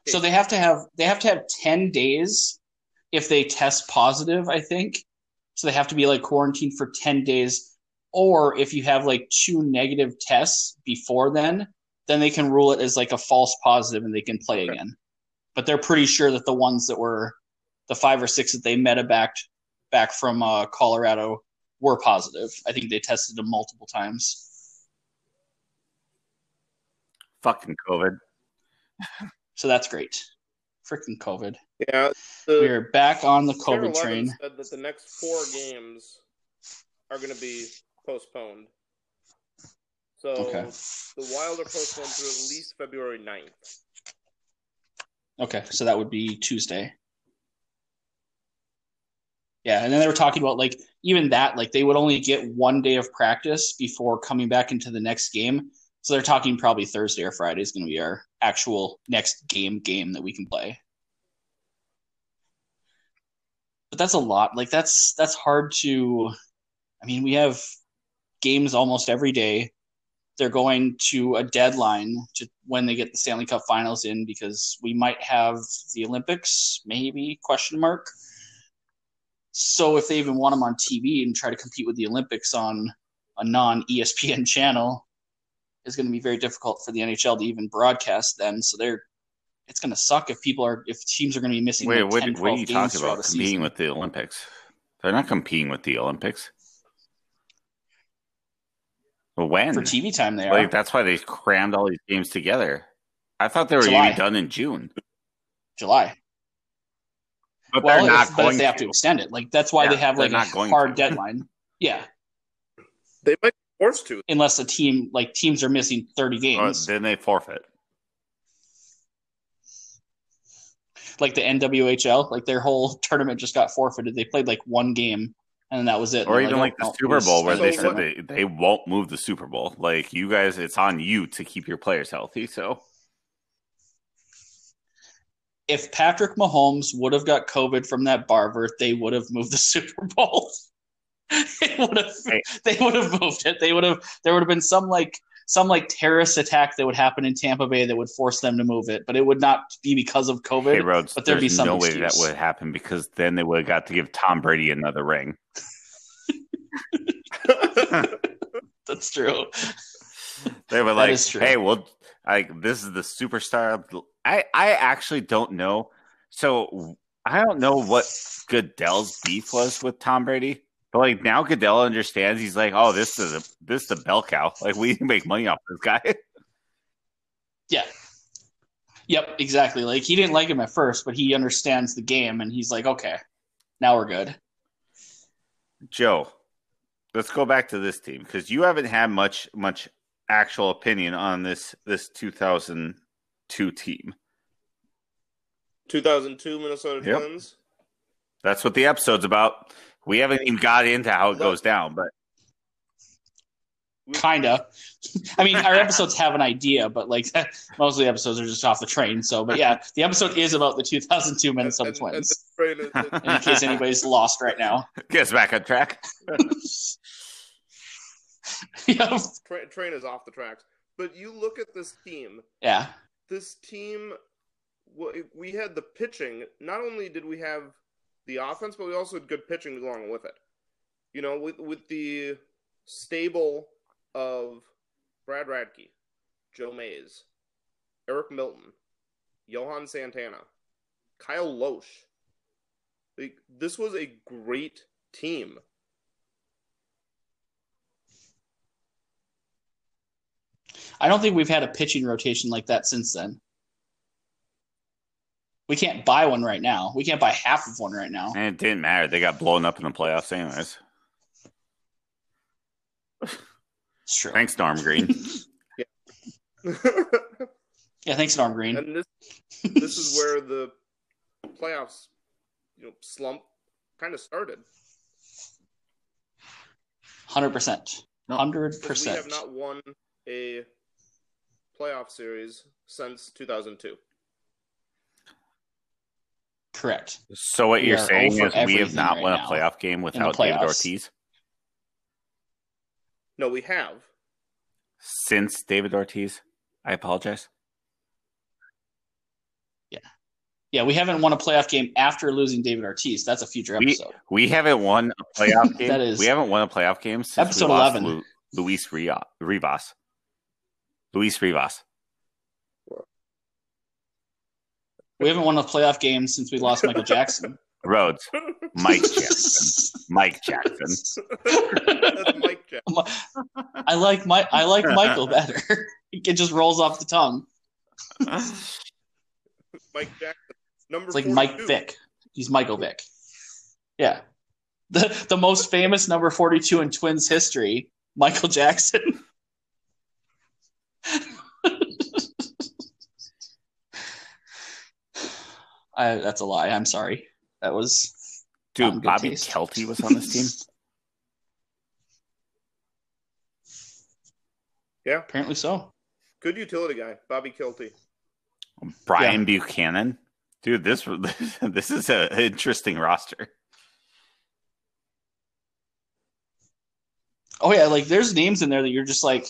so they have to have they have to have ten days if they test positive. I think so. They have to be like quarantined for ten days, or if you have like two negative tests before then, then they can rule it as like a false positive and they can play again. But they're pretty sure that the ones that were the five or six that they metabacked back from uh, Colorado were positive. I think they tested them multiple times. Fucking COVID. So that's great. Freaking COVID. Yeah, the, We're back on the COVID 11 train. said that the next four games are going to be postponed. So Okay. the Wild are postponed to at least February 9th. Okay, so that would be Tuesday. Yeah, and then they were talking about like even that, like they would only get one day of practice before coming back into the next game. So they're talking probably Thursday or Friday is going to be our actual next game game that we can play. But that's a lot. Like that's that's hard to. I mean, we have games almost every day. They're going to a deadline to when they get the Stanley Cup Finals in because we might have the Olympics, maybe question mark. So if they even want them on TV and try to compete with the Olympics on a non ESPN [LAUGHS] channel, is going to be very difficult for the NHL to even broadcast them. So they're it's going to suck if people are if teams are going to be missing Wait, like what, 10, what 12 are you talking about? Competing season. with the Olympics? They're not competing with the Olympics. Well, when? for TV time they are. That's why they crammed all these games together. I thought they were going to be done in June, July. But well, they're not if, but going if they have to extend it, like that's why Yeah, they have like not a going hard to. deadline. [LAUGHS] Yeah, They might be forced to. unless a team like teams are missing thirty Or games, then they forfeit. like the NWHL, like their whole [LAUGHS] tournament just got forfeited. They played like one game, and then that was it. Or They're even like oh, the Super Bowl, where they suspended So the said they, they won't move the Super Bowl. Like you guys, it's on you to keep your players healthy. So if Patrick Mahomes would have got COVID from that barber, they would have moved the [LAUGHS] Super Bowl. it would have, Hey. they would have moved it. They would have. There would have been some like some like terrorist attack that would happen in Tampa Bay that would force them to move it, but it would not be because of COVID. hey, Rhodes, but there'd be some no way that would happen because then they would have got to give Tom Brady another ring. [LAUGHS] [LAUGHS] That's true. They were like. "Hey, well, like this is the superstar." Of the-" I I actually don't know. So I don't know what Goodell's beef was with Tom Brady, but like now Goodell understands. He's like, "Oh, this is a this is the bell cow. [LAUGHS] Like we make money off this guy." [LAUGHS] Yeah. Yep, exactly. Like he didn't like him at first, but he understands the game, and he's like, okay, now we're good. Joe, let's go back to this team because you haven't had much much actual opinion on this this 2002 team. 2002 Minnesota Yep. Twins. That's what the episode's about. We haven't even got into how it goes down, but Kinda. [LAUGHS] I mean, our episodes have an idea, but like [LAUGHS] most of the episodes are just off the train. So, but yeah, the episode is about the 2002 Minnesota And- and- and Twins. the train is- it- [LAUGHS] in case anybody's lost right now. get us back on track. yeah. tra- train is off the tracks. But you look at this team. yeah. This team, we had the pitching. Not only did we have the offense, but we also had good pitching along with it. You know, with with the stable of Brad Radke, Joe Mays, Eric Milton, Johan Santana, Kyle Lohse. Like, this was a great team. I don't think we've had a pitching rotation like that since then. We can't buy one right now. We can't buy half of one right now. And it didn't matter. They got blown up in the playoffs anyways. It's true. Thanks, Norm Green. [LAUGHS] Yeah, yeah, thanks, Norm Green. and this this is where the playoffs, you know, slump kind of started. Hundred percent. Hundred percent. we have not won a playoff series since 2002. Correct. so what We you're saying is we have not right won a playoff game without David. Ortiz No, we have. since David Ortiz. I apologize. Yeah, yeah, we haven't won a playoff game after losing David Ortiz. That's a future episode. we haven't won a playoff [LAUGHS] game. That is- we haven't won a playoff game since Episode we lost 11. Lu- Luis Ria- Rivas. Luis Rivas. We haven't won a playoff game since we lost Michael Jackson. [LAUGHS] Rhodes, Mike [LAUGHS] Jackson, Mike Jackson. That's Mike Jack. [LAUGHS] I like my I like Michael better. it just rolls off the tongue. Mike Jackson. Number It's like 42. Mike Vick. He's Michael Vick. Yeah. The the most famous number 42 in Twins history, Michael Jackson. I, that's a lie. I'm sorry. That was Dude, Um, Bobby taste. Kielty was on this team. [LAUGHS] Yeah, apparently so. good utility guy, Bobby Kielty. Brian Buchanan. Dude, this [LAUGHS] this is an interesting roster. Oh yeah, like there's names in there that you're just like,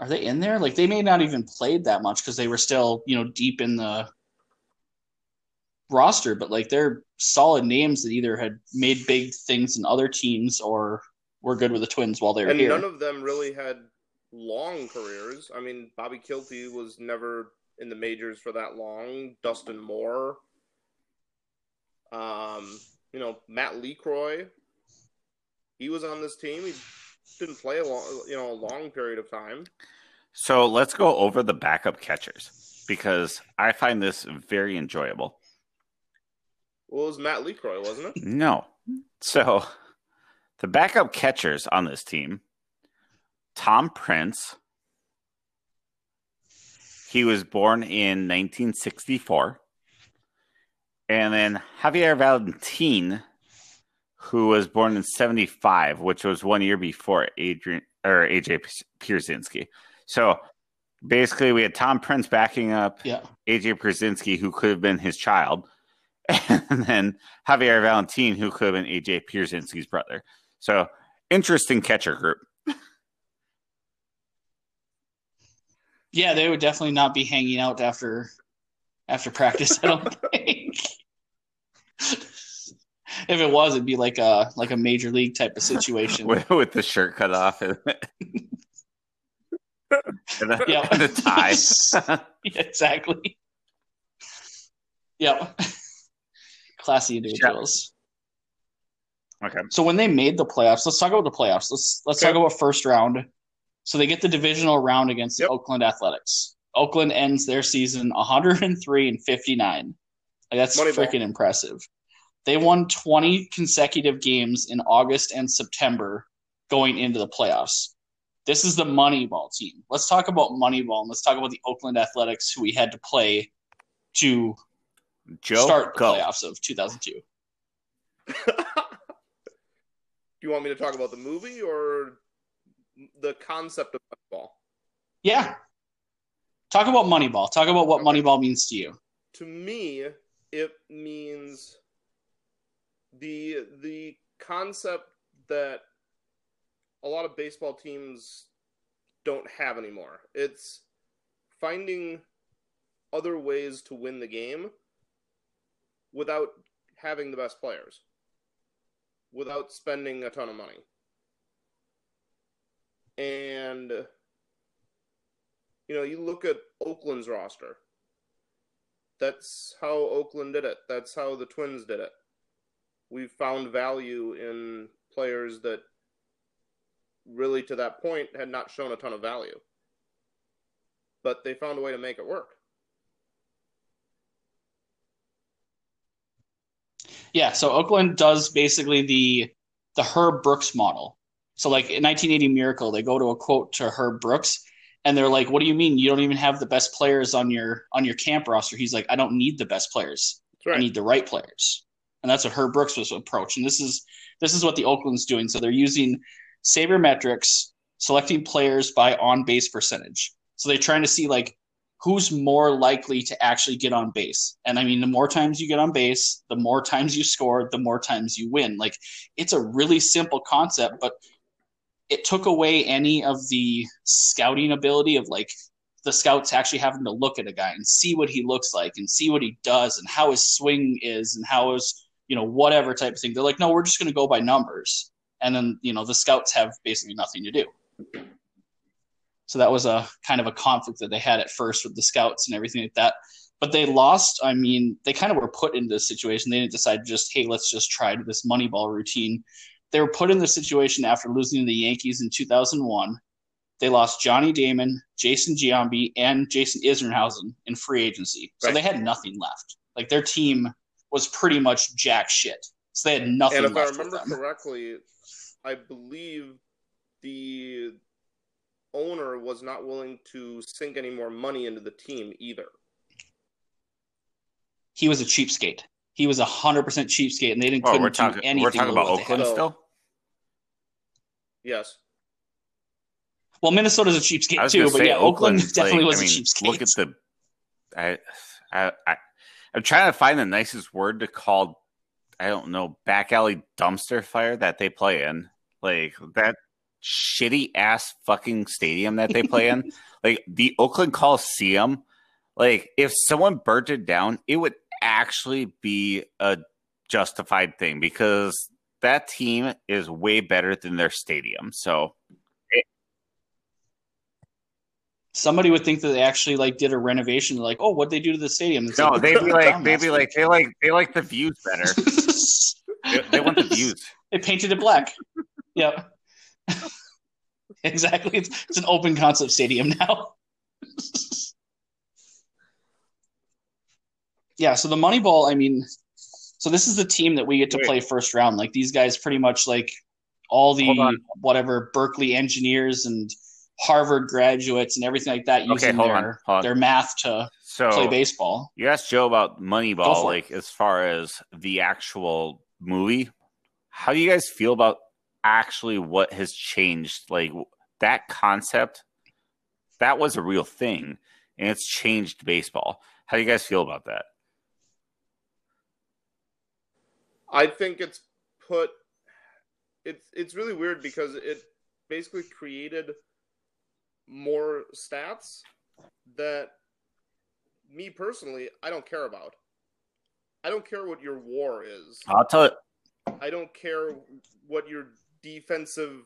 are they in there? Like they may not even played that much because they were still, you know, deep in the roster, but like they're solid names that either had made big things in other teams or were good with the Twins while they were And here. none of them really had long careers. I mean, Bobby Kielty was never in the majors for that long. Dustan Mohr. Um, you know, Matt LeCroy. He was on this team. He didn't play a long, you know, a long period of time. So let's go over the backup catchers because I find this very enjoyable. Well, it was Matt LeCroy, wasn't it? No. So the backup catchers on this team Tom Prince. He was born in 1964. And then Javier Valentin, who was born in 75, which was one year before Adrian or AJ Pierzynski. So basically, we had Tom Prince backing up yeah. AJ Pierzynski, who could have been his child, [LAUGHS] and then Javier Valentin, who could have been AJ Pierzynski's brother. So interesting catcher group. Yeah, they would definitely not be hanging out after after practice, I don't [LAUGHS] think. If it was, it'd be like a like a major league type of situation. [LAUGHS] with, with the shirt cut off and, [LAUGHS] and, a, Yeah. and a tie. [LAUGHS] Yeah, exactly. Yep. Classy individuals. okay. So when they made the playoffs, let's talk about the playoffs. Let's let's Okay. talk about first round. So they get the divisional round against the Oakland Athletics. Oakland ends their season 103 and 59. Like that's freaking impressive. They won 20 consecutive games in August and September going into the playoffs. This is the Moneyball team. Let's talk about Moneyball and let's talk about the Oakland Athletics who we had to play to Joe, start the go. playoffs of 2002. [LAUGHS] Do you want me to talk about the movie or the concept of football? Yeah. Talk about Moneyball. Talk about what Moneyball means to you. to me it means the the concept that a lot of baseball teams don't have anymore it's finding other ways to win the game without having the best players without spending a ton of money and you know you look at oakland's roster that's how Oakland did it. That's how the Twins did it. We found value in players that really to that point had not shown a ton of value. But they found a way to make it work. Yeah, so Oakland does basically the the Herb Brooks model. So like in 1980 Miracle, they go to a quote to Herb Brooks and they're like, "What do you mean you don't even have the best players on your on your camp roster?" He's like, "I don't need the best players. That's I need the right players." And that's what Herb Brooks was approach. And this is this is what the Oakland's doing. So they're using sabermetrics, selecting players by on base percentage. So they're trying to see like who's more likely to actually get on base. And I mean, the more times you get on base, the more times you score, the more times you win. Like it's a really simple concept, but it took away any of the scouting ability of like the scouts actually having to look at a guy and see what he looks like and see what he does and how his swing is and how his, you know, whatever type of thing. They're like, no, we're just going to go by numbers. And then, you know, the scouts have basically nothing to do. So that was a kind of a conflict that they had at first with the scouts and everything like that. but they lost. I mean, they kind of were put into this situation. They didn't decide just, hey, let's just try this Moneyball routine. They were put in this situation after losing to the Yankees in 2001. They lost Johnny Damon, Jason Giambi, and Jason Isringhausen in free agency. So Right. they had nothing left. Like their team was pretty much jack shit. So they had nothing And if I left with remember them. correctly, I believe the owner was not willing to sink any more money into the team either. He was a cheapskate. He was a hundred percent cheapskate, and they didn't Oh, couldn't we're do talking. anything. We're talking about what they Oakland had. had. still. Yes. Well, Minnesota's a cheapskate was too, but say yeah, Oakland Oakland's definitely like, was I mean, a cheapskate. Look at the. I, I, I, I'm trying to find the nicest word to call. I don't know back alley dumpster fire that they play in, like that shitty ass fucking stadium that they play in, [LAUGHS] like the Oakland Coliseum. Like if someone burnt it down, it would actually be a justified thing because that team is way better than their stadium. So Somebody would think that they actually like did a renovation. Like, oh, what they do to the stadium? It's no, like, they'd be [LAUGHS] like, they'd be like, they like, they like the views better. They, they want the views. [LAUGHS] They painted it black. yep. [LAUGHS] exactly. It's, it's an open concept stadium now. yeah. So the Moneyball. I mean, so this is the team that we get to Wait. play first round. Like these guys, pretty much like all the whatever Berkeley engineers and Harvard graduates and everything like that using hold on, their hold on. their math to So play baseball. you asked Joe about Moneyball, for like as far as the actual movie. How do you guys feel about actually what has changed? Like that concept, that was a real thing, and it's changed baseball. How do you guys feel about that? I think it's put it's it's really weird because it basically created more stats that me personally I don't care about. I don't care what your war is. I'll tell it. I don't care what your defensive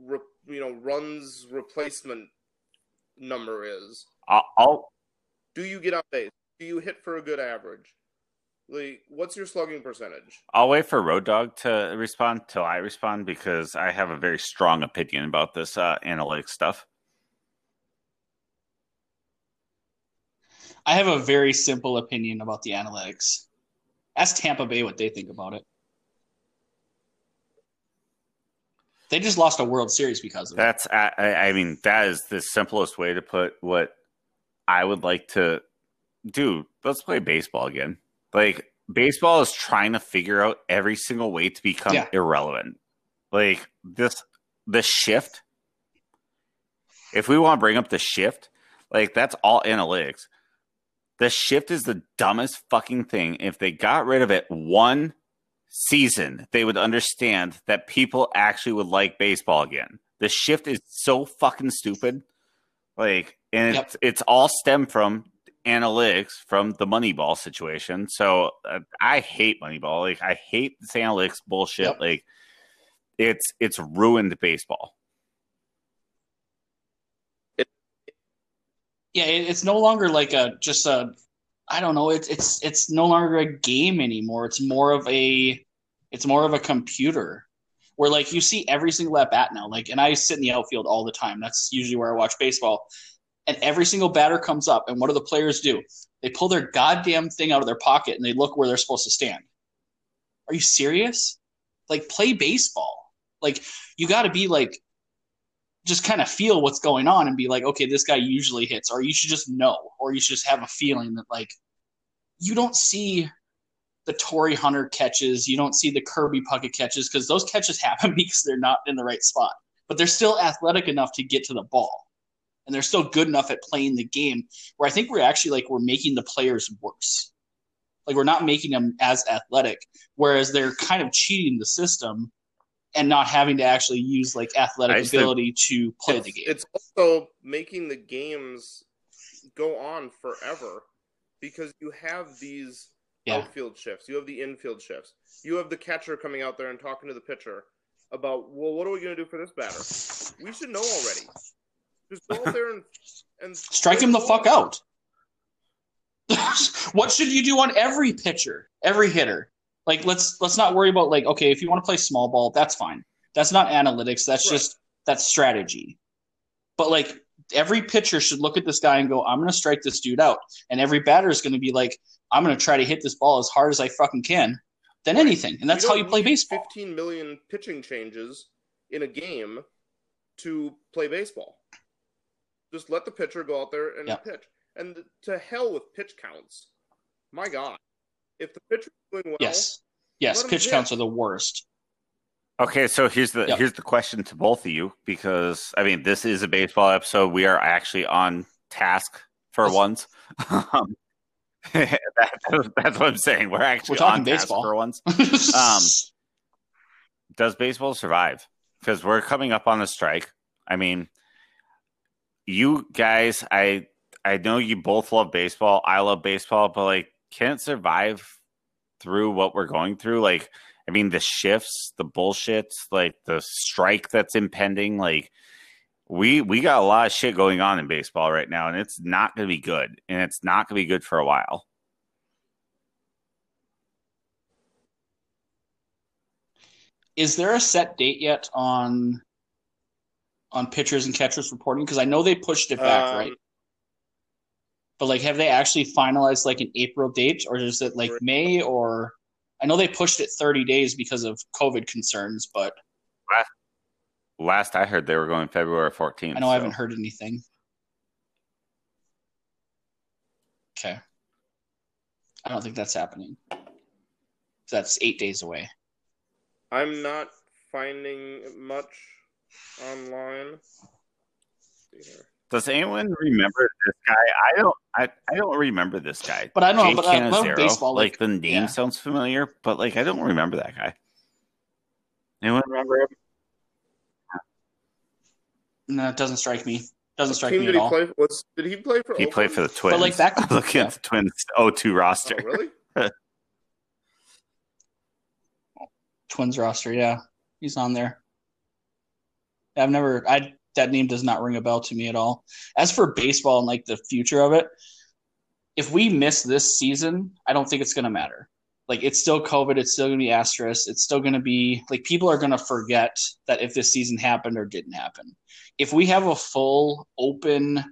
re, you know runs replacement number is. I'll, I'll Do you get on base? Do you hit for a good average? Like what's your slugging percentage? I'll wait for Road Dog to respond till I respond because I have a very strong opinion about this uh, analytics stuff. I have a very simple opinion about the analytics. Ask Tampa Bay what they think about it. They just lost a World Series because of it. That's I, I I mean that is the simplest way to put what I would like to do. Let's play baseball again. Like baseball is trying to figure out every single way to become Yeah. irrelevant. Like this the shift. If we want to bring up the shift, like that's all analytics. The shift is the dumbest fucking thing. If they got rid of it one season, they would understand that people actually would like baseball again. The shift is so fucking stupid. Like, and Yep. it's, it's all stemmed from analytics from the Moneyball situation. So uh, I hate Moneyball. Like, I hate this analytics bullshit. Yep. Like, it's it's ruined baseball. Yeah, it, it's no longer like a just a I don't know, it's it's it's no longer a game anymore. It's more of a it's more of a computer. Where like you see every single at bat now. Like and I sit in the outfield all the time. That's usually where I watch baseball. And every single batter comes up and what do the players do? They pull their goddamn thing out of their pocket and they look where they're supposed to stand. Are you serious? Like play baseball. Like you got to be like just kind of feel what's going on and be like, okay, this guy usually hits, or you should just know, or you should just have a feeling that like you don't see the Torii Hunter catches, you don't see the Kirby Puckett catches because those catches [LAUGHS] happen because they're not in the right spot, but they're still athletic enough to get to the ball, and they're still good enough at playing the game. Where I think we're actually like we're making the players worse, like we're not making them as athletic, whereas they're kind of cheating the system and not having to actually use like athletic I just think- ability to play the game. It's also making the games go on forever because you have these Yeah. outfield shifts, you have the infield shifts, you have the catcher coming out there and talking to the pitcher about, well, what are we going to do for this batter? We should know already. Just go out there and, and [LAUGHS] Strike him the fuck out. [LAUGHS] what should you do on every pitcher, every hitter? Like let's let's not worry about like okay, if you want to play small ball, that's fine. That's not analytics. That's Right. just that's strategy. But like every pitcher should look at this guy and go, I'm going to strike this dude out, and every batter is going to be like, I'm going to try to hit this ball as hard as I fucking can. Than anything, and that's We how you play baseball. 15 million pitching changes in a game to play baseball. Just let the pitcher go out there and Yeah. pitch. And to hell with pitch counts. My God. If the pitcher's doing well, Yes, yes, pitch counts are the worst. Okay, so here's the Yep. here's the question to both of you because I mean this is a baseball episode. We are actually on task for Yes. once. Um, [LAUGHS] that- that's what I'm saying. We're actually We're talking on task baseball. for once. [LAUGHS] Um, Does baseball survive? Because we're coming up on a strike. I mean, you guys, I I know you both love baseball. I love baseball, but like, can it survive through what we're going through? Like, I mean, the shifts, the bullshits, like the strike that's impending. Like, we we got a lot of shit going on in baseball right now, and it's not going to be good, and it's not going to be good for a while. is there a set date yet on on pitchers and catchers reporting? Because I know they pushed it back, Um, right? But like, have they actually finalized like an April date, or is it like May? Or I know they pushed it 30 days because of COVID concerns, but Last I heard, they were going February 14th. I know I haven't heard anything. Okay, I don't think that's happening. That's eight days away. I'm not finding much online. Let's see here. Does anyone remember this guy? I don't. I, I don't remember this guy. But I know, Jake but I love Cannizzaro. baseball. Like, Like, the name yeah. sounds familiar, but like I don't remember that guy. Anyone remember him? no, it doesn't strike me. Doesn't strike me at all. play? Was did he play for? He played for the Oakland? Twins. like, that- I'm [LAUGHS] looking yeah. at the Twins 0-2 roster. Oh, really? [LAUGHS] Twins roster, yeah, he's on there. I've never, I that name does not ring a bell to me at all. As for baseball and like the future of it, if we miss this season, I don't think it's going to matter. Like it's still COVID, it's still going to be asterisk, it's still going to be like people are going to forget that if this season happened or didn't happen. If we have a full open,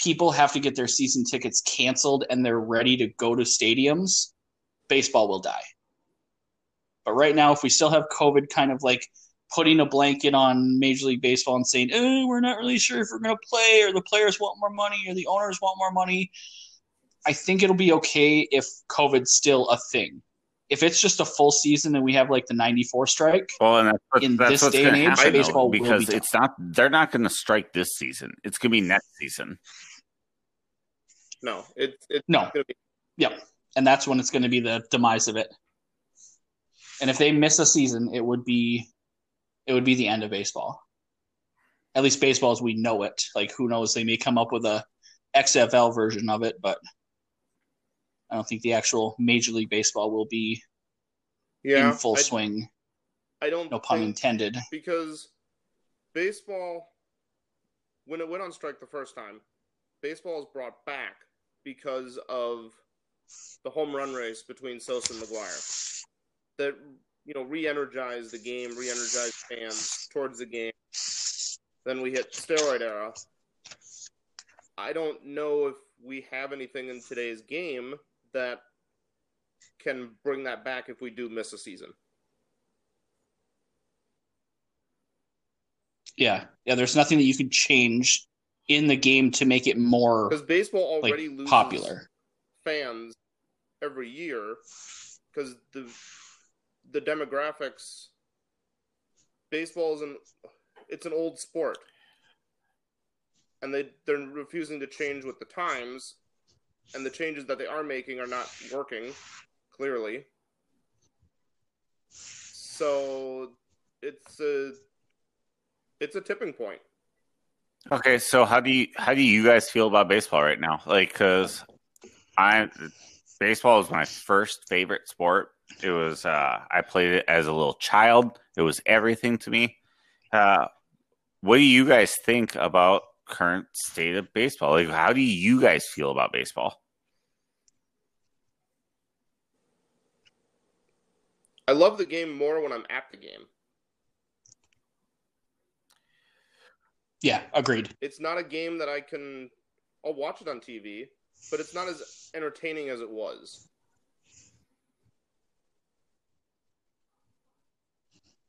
people have to get their season tickets canceled and they're ready to go to stadiums, baseball will die. But right now, if we still have COVID kind of like putting a blanket on Major League Baseball and saying, oh, we're not really sure if we're going to play, or the players want more money, or the owners want more money, I think it'll be okay if COVID's still a thing. If it's just a full season and we have like the 94 strike, Well, and that's, what, In that's this what's day and age, happen though, baseball will be because done. it's not. They're not going to strike this season. It's going to be next season. No, it's it's no. gonna be Yep. And that's when it's going to be the demise of it. And if they miss a season, it would be it would be the end of baseball. At least baseball as we know it. Like who knows, they may come up with a XFL version of it, but I don't think the actual Major League Baseball will be yeah. in full I, swing. I don't No pun intended. because baseball when it went on strike the first time baseball is brought back because of the home run race between sosa and mcgwire that you know re-energize the game re-energize fans towards the game then we hit steroid era i don't know if we have anything in today's game that can bring that back if we do miss a season Yeah. Yeah, there's nothing that you can change in the game to make it more because baseball like already loses popular. fans every year because the the demographics baseball is an it's an old sport and they they're refusing to change with the times and the changes that they are making are not working clearly so it's a it's a tipping point Okay, so how do you how do you guys feel about baseball right now? Like, because I baseball was my first favorite sport. It was uh, I played it as a little child. It was everything to me. Uh, what do you guys think about current state of baseball? Like, how do you guys feel about baseball? I love the game more when I'm at the game. Yeah, agreed. It's not a game that I can. I'll watch it on TV, but it's not as entertaining as it was.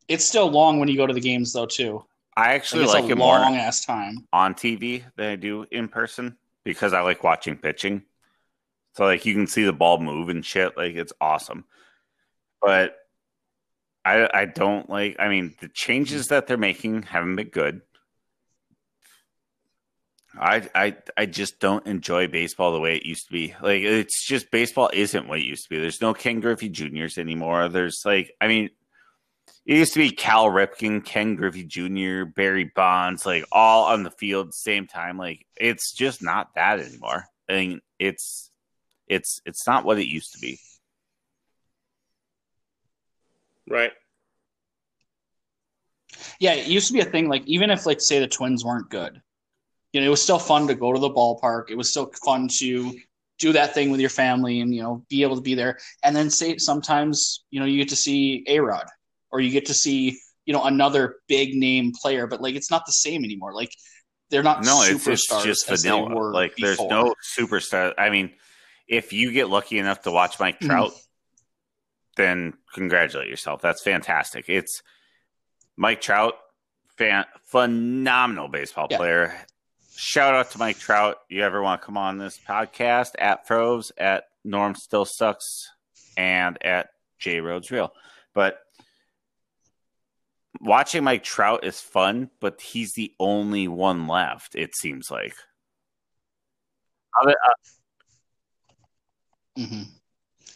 It's still long when you go to the games though too. I Like, actually it's like a it more long ass time. on TV than I do in person because I like watching pitching. So like you can see the ball move and shit. Like it's awesome. But I I don't like I mean the changes that they're making haven't been good. I I I just don't enjoy baseball the way it used to be. Like it's just baseball isn't what it used to be. There's no Ken Griffey Juniors anymore. There's like I mean it used to be Cal Ripken, Ken Griffey Jr., Barry Bonds, like all on the field same time. Like it's just not that anymore. I mean, it's it's it's not what it used to be. Right. Yeah, it used to be a thing. Like even if like say the Twins weren't good, you know, it was still fun to go to the ballpark. It was still fun to do that thing with your family and you know be able to be there. And then say sometimes you know you get to see A Rod or you get to see you know another big name player, but like it's not the same anymore. Like they're not No, it's, superstars it's just vanilla. Like there's no superstar. I mean, if you get lucky enough to watch Mike Mhm. Trout, then congratulate yourself. That's fantastic. It's Mike Trout, fan, phenomenal baseball Yeah. player. Shout out to Mike Trout. You ever want to come on this podcast at Froves, at Norm Still Sucks, and at J Rhodes Real. But watching Mike Trout is fun, but he's the only one left, it seems like. Other- hmm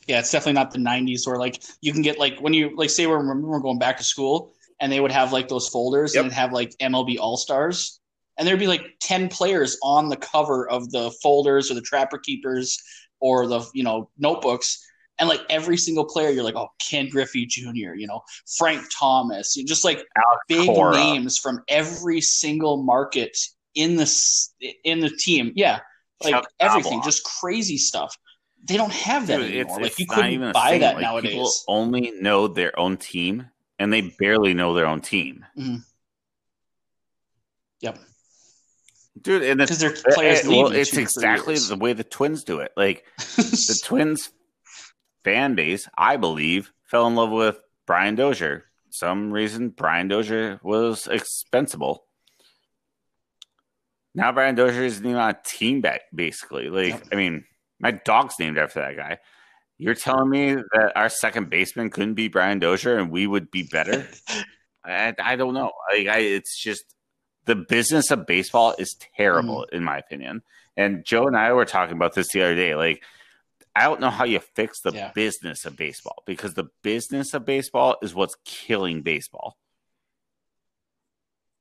Yeah, it's definitely not the '90s where like you can get like when you like say we're, we're going back to school and they would have like those folders Yep. and have like MLB All Stars and there'd be like ten players on the cover of the folders or the Trapper Keepers or the you know notebooks and like every single player you're like oh Ken Griffey Jr. You know Frank Thomas you just like Alex big Cora. names from every single market in the in the team. Yeah, like Chuck everything, Knoblauch. just crazy stuff. They don't have that Dude, anymore. it's, like it's you couldn't even buy that Like, nowadays. People only know their own team, and they barely know their own team. Yep, Dude, and because their players eh, well, it's exactly the way the Twins do it. Like [LAUGHS] the Twins fan base, I believe, fell in love with Brian Dozier. Some reason Brian Dozier was expensible. Now Brian Dozier isn't even on a team back basically. Like. I mean, my dog's named after that guy. You're telling me that our second baseman couldn't be Brian Dozier and we would be better? [LAUGHS] I, I don't know. Like, I, it's just the business of baseball is terrible, Mm-hmm. in my opinion. And Joe and I were talking about this the other day. Like, I don't know how you fix the Yeah. business of baseball because the business of baseball is what's killing baseball.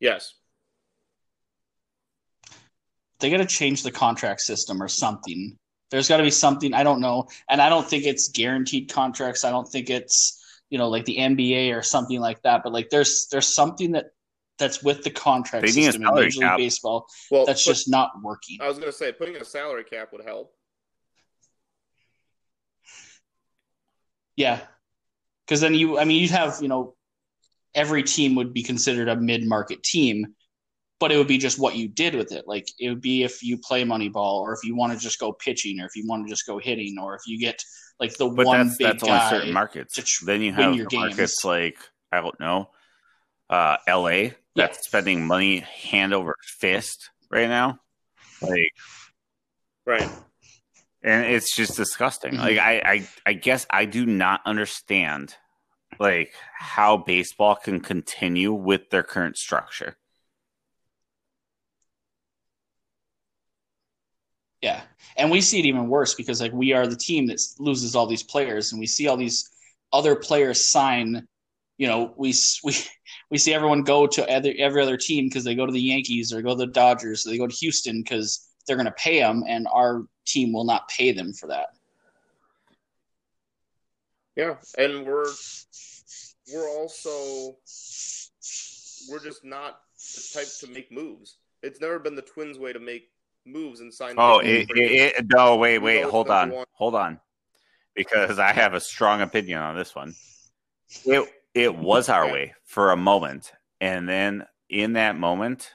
Yes. they got to change the contract system or something. There's got to be something I don't know, and I don't think it's guaranteed contracts. I don't think it's you know like the NBA or something like that. But like there's there's something that that's with the contract They system in Major League. Baseball Well, that's put- just not working. I was going to say putting a salary cap would help. Yeah, because then you, I mean, you'd have you know every team would be considered a mid-market team, but it would be just what you did with it. Like it would be if you play Moneyball, or if you want to just go pitching, or if you want to just go hitting, or if you get like the But one that's big that's guy. only certain markets. tr- then you have your the markets games. like I don't know, uh, L.A. that's Yeah. spending money hand over fist right now. Like, Right. And it's just disgusting. Mhm. Like, I, I, I guess I do not understand like how baseball can continue with their current structure. Yeah, and we see it even worse because like we are the team that loses all these players, and we see all these other players sign. You know, we we we see everyone go to other, every other team because they go to the Yankees or go to the Dodgers, or they go to Houston because they're going to pay them, and our team will not pay them for that. Yeah, and we're we're also we're just not the type to make moves. It's never been the Twins' way to make moves and sign. Oh, it, it, it, no, wait, We've wait, hold on, one- hold on, because I have a strong opinion on this one. it it was our Okay. way for a moment, and then in that moment,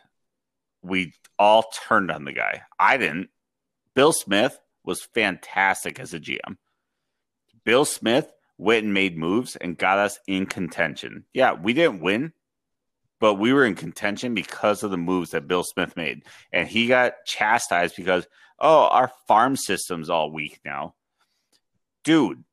we all turned on the guy. I didn't. Bill Smith was fantastic as a GM. Bill Smith went and made moves and got us in contention. Yeah, we didn't win, but we were in contention because of the moves that Bill Smith made. And he got chastised because, oh, our farm system's all weak now. Dude,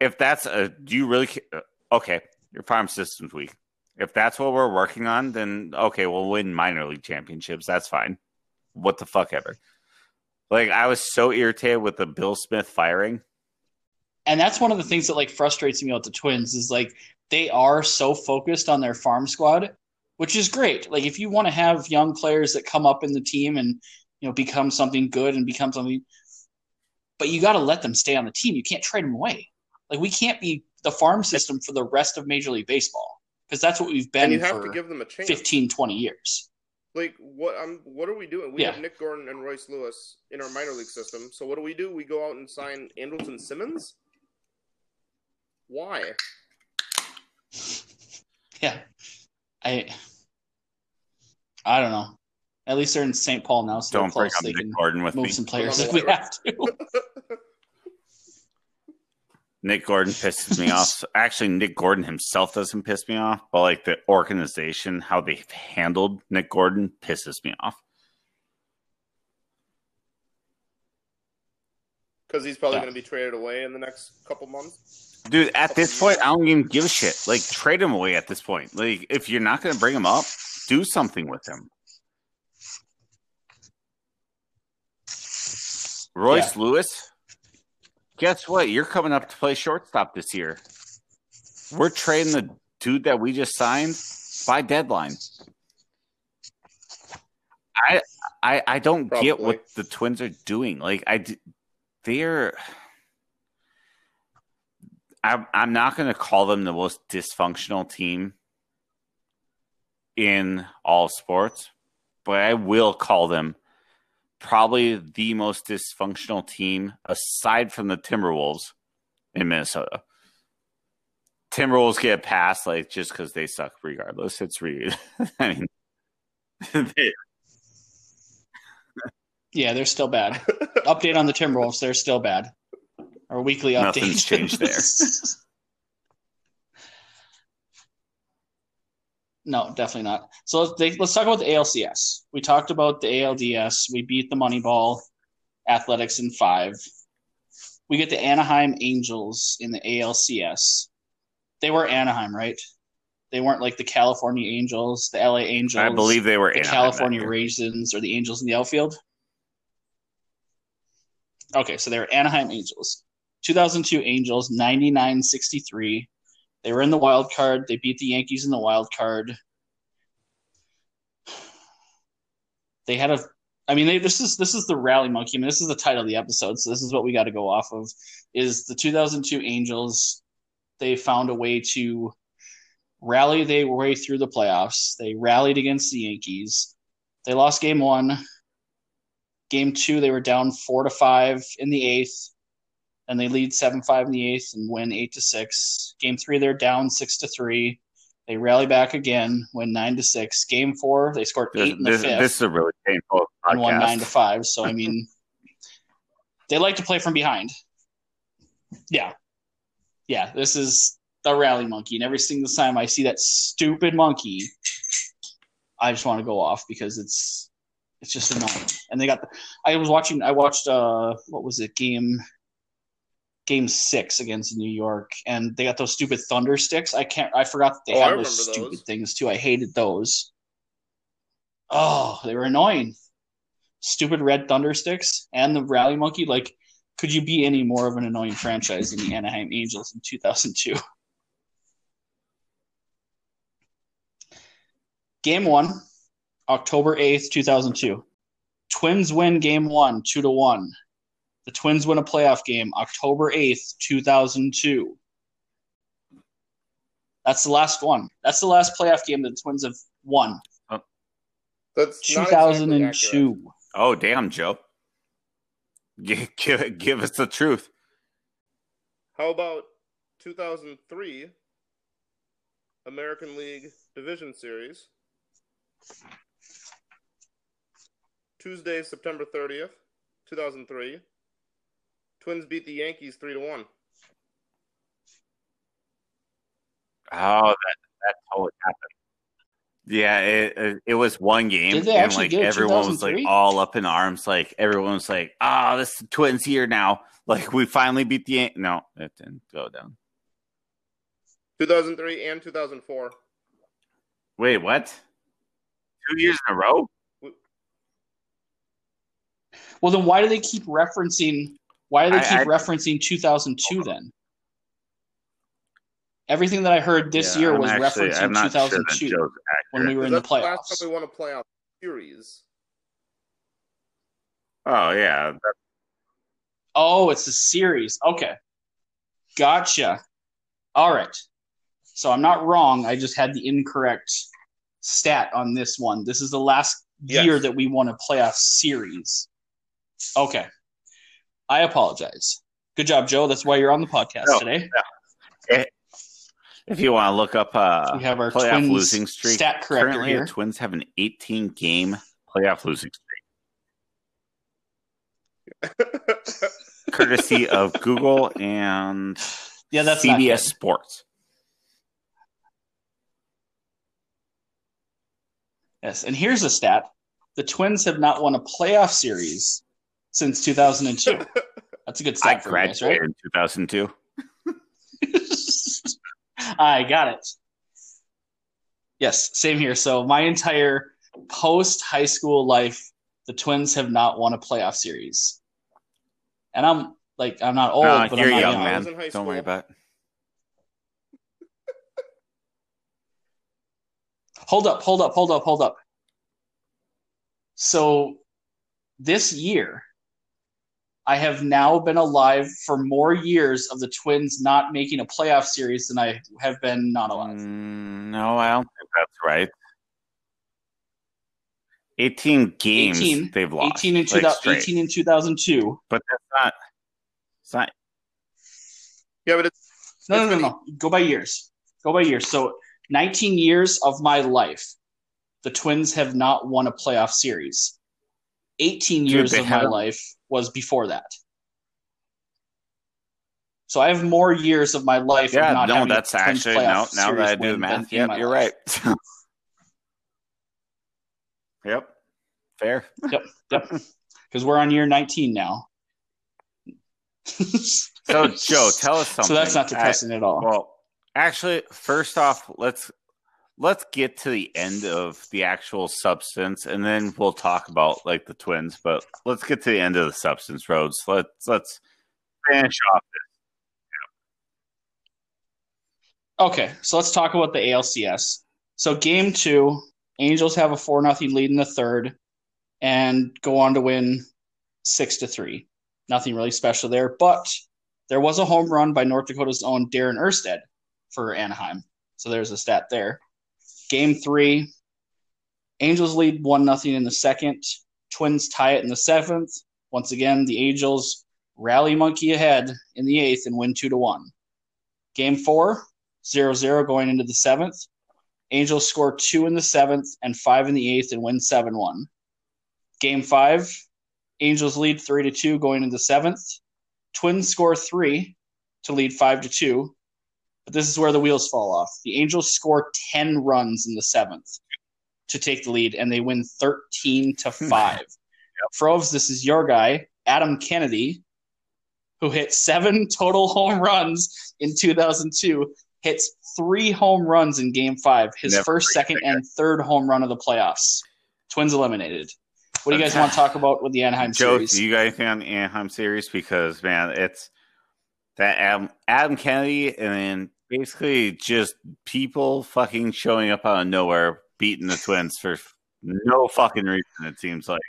if that's a, do you really, uh, okay, your farm system's weak. If that's what we're working on, then okay, we'll win minor league championships. That's fine. What the fuck ever. Like, I was so irritated with the Bill Smith firing. and that's one of the things that like frustrates me about the Twins is like they are so focused on their farm squad, which is great. Like if you want to have young players that come up in the team and you know become something good and become something, but you got to let them stay on the team. You can't trade them away. Like we can't be the farm system for the rest of Major League Baseball because that's what we've and been you have for to give them a chance. 15, 20 years. Like what? Um, what are we doing? We Yeah. have Nick Gordon and Royce Lewis in our minor league system. So what do we do? We go out and sign Andrelton Simmons. Why? [LAUGHS] Yeah, I I don't know. At least they're in St. Paul now, so Don't they're bring up Nick can Gordon with move me. some players if we have to. [LAUGHS] [LAUGHS] Nick Gordon pisses me off. [LAUGHS] Actually, Nick Gordon himself doesn't piss me off, but like the organization, how they've handled Nick Gordon pisses me off. Because he's probably Yeah. going to be traded away in the next couple months. Dude, at this point, I don't even give a shit. Like, trade him away at this point. Like, if you're not going to bring him up, do something with him. Royce Lewis, guess what? You're coming up to play shortstop this year. We're trading the dude that we just signed by deadline. I I I don't get what the Twins are doing. Like I they're I'm I'm not going to call them the most dysfunctional team in all sports, but I will call them probably the most dysfunctional team aside from the Timberwolves in Minnesota. Timberwolves get passed like just because they suck regardless. It's re [LAUGHS] I mean they- Yeah, they're still bad. [LAUGHS] Update on the Timberwolves, they're still bad. Our weekly update. Nothing's changed there. [LAUGHS] no, definitely not. So let's, they, let's talk about the ALCS. We talked about the ALDS. We beat the Moneyball Athletics in five. We get the Anaheim Angels in the ALCS. They were Anaheim, right? They weren't like the California Angels, the LA Angels. I believe they were the Anaheim California. Raisins or the Angels in the outfield? Okay, so they were Anaheim Angels. 2002 Angels, 99 63. They were in the wild card. They beat the Yankees in the wild card. They had a I mean, they, this is this is the rally monkey. I mean, this is the title of the episode, so this is what we got to go off of. Is the 2002 Angels? They found a way to rally their way through the playoffs. They rallied against the Yankees. They lost game one. Game two, they were down four to five in the eighth, and they lead seven five in the eighth and win eight to six. Game three, they're down six to three. They rally back again, win nine to six. Game four, they scored This, eight in the this, fifth this is a really painful and won nine to five. So I mean, [LAUGHS] they like to play from behind. Yeah, yeah. This is the rally monkey, and every single time I see that stupid monkey, I just want to go off because it's it's just annoying. And they got. The, I was watching. I watched. uh What was it? Game. Game six against New York, and they got those stupid thunder sticks. I can't. I forgot that they Oh, had those stupid those. things too. I hated those. Oh, they were annoying stupid red thunder sticks and the rally monkey like could you be any more of an annoying franchise than the anaheim angels in 2002 game one october 8th 2002 twins win game one two to one the twins win a playoff game october 8th 2002 that's the last one that's the last playoff game that the twins have won oh. That's not exactly 2002. Oh, damn, Joe. [LAUGHS] Give, give, give us the truth. How about 2003? American League Division Series. Tuesday, September 30th, 2003. Twins beat the Yankees 3 to 1. Oh, that that totally happened. Yeah, it it, it was one game, Did they and like do it everyone was like all up in arms. Like everyone was like, "Ah, this Twins here now." Like we finally beat the Yan-" no, it didn't go down. 2003 and 2004. Wait, what? Two years in a row? Well, then why do they keep referencing? Why do they I- keep I- referencing 2002 then? Everything that I heard this Yeah, year I'm was actually- referencing I'm sure 2002 when we were in the That's the last playoffs. time we won a playoff series. Oh yeah, Oh, it's a series. Okay. Gotcha. All right. So I'm not wrong. I just had the incorrect stat on this one. This is the last Yes. year that we won a playoff series. Okay. I apologize. Good job, Joe. That's why you're on the podcast No, today. if you want to look up uh We have our playoff Twins losing streak, stat corrector currently here. the Twins have an 18 game playoff losing streak, [LAUGHS] courtesy of Google and Yeah, that's CBS. Sports. Yes, and here's a stat: the Twins have not won a playoff series since 2002. [LAUGHS] That's a good I stat for you guys, right? graduated in 2002. [LAUGHS] I got it. Yes, same here. So my entire post high school life, the Twins have not won a playoff series, and I'm like, I'm not old, Uh, but you're I'm not young, young. Man. was in high Don't worry about. it. [LAUGHS] Hold up, hold up, hold up, hold up. So this year, I have now been alive for more years of the Twins not making a playoff series than I have been not alive. Mm, no, I don't think that's right. 18 games 18 they've lost. 18 in, like, 2000, 18 in 2002. But that's not. It's not. yeah, but it's No, no, It's no, been- no. Go by years. Go by years. So 19 years of my life, the Twins have not won a playoff series. 18 Dude, years they of my life was before that. So I have more years of my life. Yeah, not no, that's actually no. Now that I do the math, yep, you're life. right. [LAUGHS] yep, fair. Yep, yep. [LAUGHS] Because we're on year 19 now. So, Joe, [LAUGHS] tell us something. So that's not I- depressing at all. Well, actually, first off, let's let's get to the end of the actual substance, and then we'll talk about like the twins. But let's get to the end of the substance roads. Let's let's finish off. This. Okay, so let's talk about the ALCS. So game two, Angels have a four nothing lead in the third, and go on to win six to three. Nothing really special there, but there was a home run by North Dakota's own Darin Erstad for Anaheim. So there's a stat there. Game three, Angels lead one nothing in the second. Twins tie it in the seventh. Once again, the Angels rally monkey ahead in the eighth and win two to one. Game four, 0 0 going into the seventh. Angels score two in the seventh and five in the eighth and win 7 1. Game five, Angels lead 3 to 2 going into the seventh. Twins score three to lead 5 to 2. But this is where the wheels fall off. The Angels score 10 runs in the seventh to take the lead, and they win 13 to hmm. 5. Froves, this is your guy, Adam Kennedy, who hit seven [LAUGHS] total home runs in 2002 hits three home runs in game five, his Never first, second, and third home run of the playoffs. Twins eliminated. What do you guys want to talk about with the Anaheim Joe, series? do you anything on the Anaheim series? Because man, it's that Adam, Adam Kennedy, and then basically just people fucking showing up out of nowhere, beating the Twins for no fucking reason. It seems like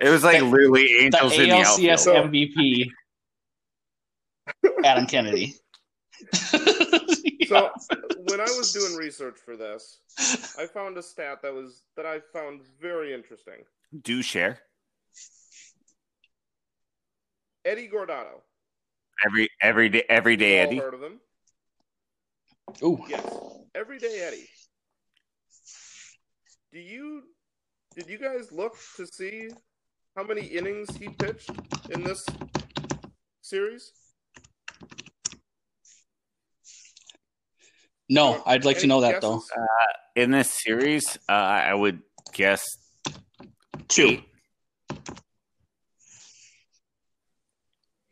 it was like The- literally the angels in the ALCS outfield. MVP, Adam Kennedy. So [LAUGHS] when I was doing research for this, I found a stat that was that I found very interesting. Do share Eddie Guardado. Every every day, every day, Eddie. heard of him? Ooh, Yes, Everyday Eddie. Do you did you guys look to see how many innings he pitched in this series? no, I'd like to know that though. guesses? In this series, uh, I would guess Two.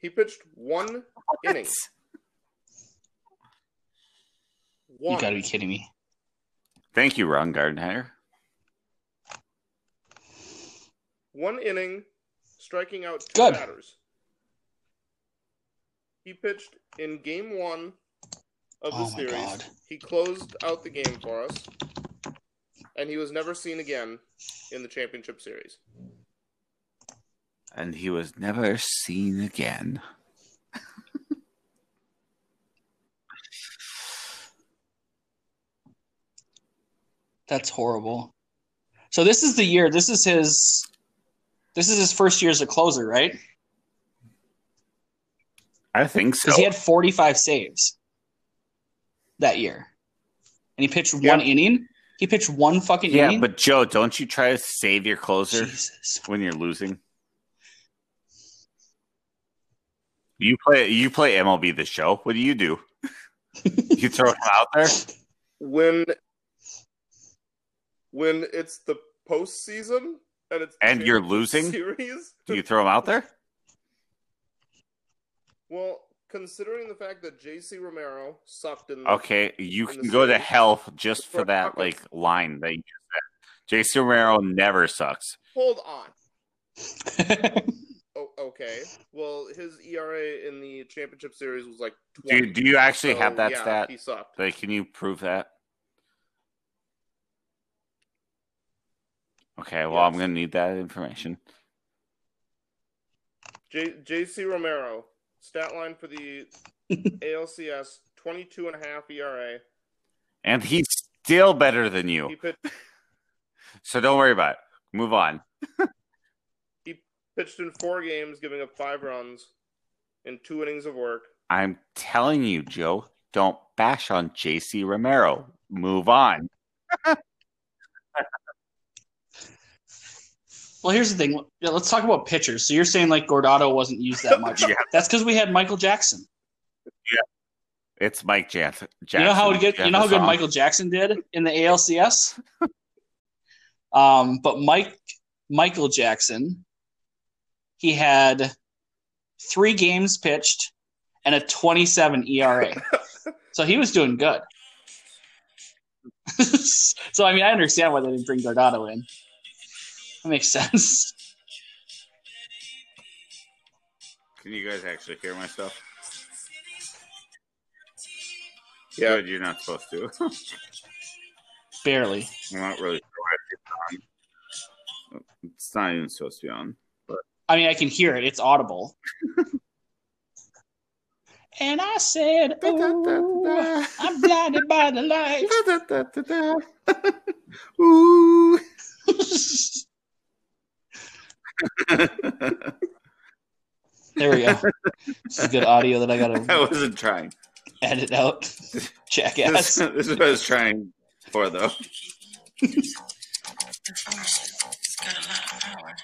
He pitched one inning. One. You gotta be kidding me. Thank you, Ron Gardenhire. One inning, striking out two Good. batters. He pitched in game one of the Oh series. God. He closed out the game for us. And he was never seen again in the championship series. And he was never seen again. That's horrible. So this is the year. This is his. This is his first year as a closer, right? I think so. Because he had 45 saves that year, and he pitched Yeah. one inning. He pitched one fucking yeah, inning. but Joe, don't you try to save your closer Jesus. when you're losing? You play you play MLB the show. What do you do? you throw him out there? When when it's the postseason and it's And you're losing? series. Do you throw him out there? Well, considering the fact that J.C. Romero sucked in Okay, you In the can go to hell just for For that Paco. like line that you just said. J.C. Romero never sucks. Hold on. [LAUGHS] Okay. Well, his ERA in the championship series was like Do 20. you, do you actually So, have that yeah, stat? He sucked. Like, can you prove that? Okay, well, I'm gonna need that information. J- J.C. Romero, stat line for the [LAUGHS] ALCS, 22 and a half ERA. And he's still better than He you, pitched, [LAUGHS] so don't worry about it. Move on. [LAUGHS] pitched in four games, giving up five runs in two innings of work. I'm telling you, Joe, don't bash on JC Romero. Move on. [LAUGHS] well, here's the thing. Yeah, let's talk about pitchers. So you're saying like Guardado wasn't used that much? [LAUGHS] Yeah. That's because we had Michael Jackson. Yeah. It's Mike Jan- Jackson. You know how good you know how good Michael Jackson did in the ALCS. [LAUGHS] um, but Mike Michael Jackson, he had three games pitched and a 27 ERA, [LAUGHS] so he was doing good. [LAUGHS] so I mean, I understand why they didn't bring Guardado in. That makes sense. Can you guys actually hear my stuff? Yeah. Good, you're not supposed to. Barely. I'm not really sure if it's on. It's not even supposed to be on. I mean, I can hear it. It's audible. and I said, "Ooh, I'm blinded by the light." [LAUGHS] [LAUGHS] Ooh. [LAUGHS] there we go. This is good audio that I I gotta wasn't trying. edit out. This, Jackass. this is what I was trying for, though. Oh, it's got a lot of power.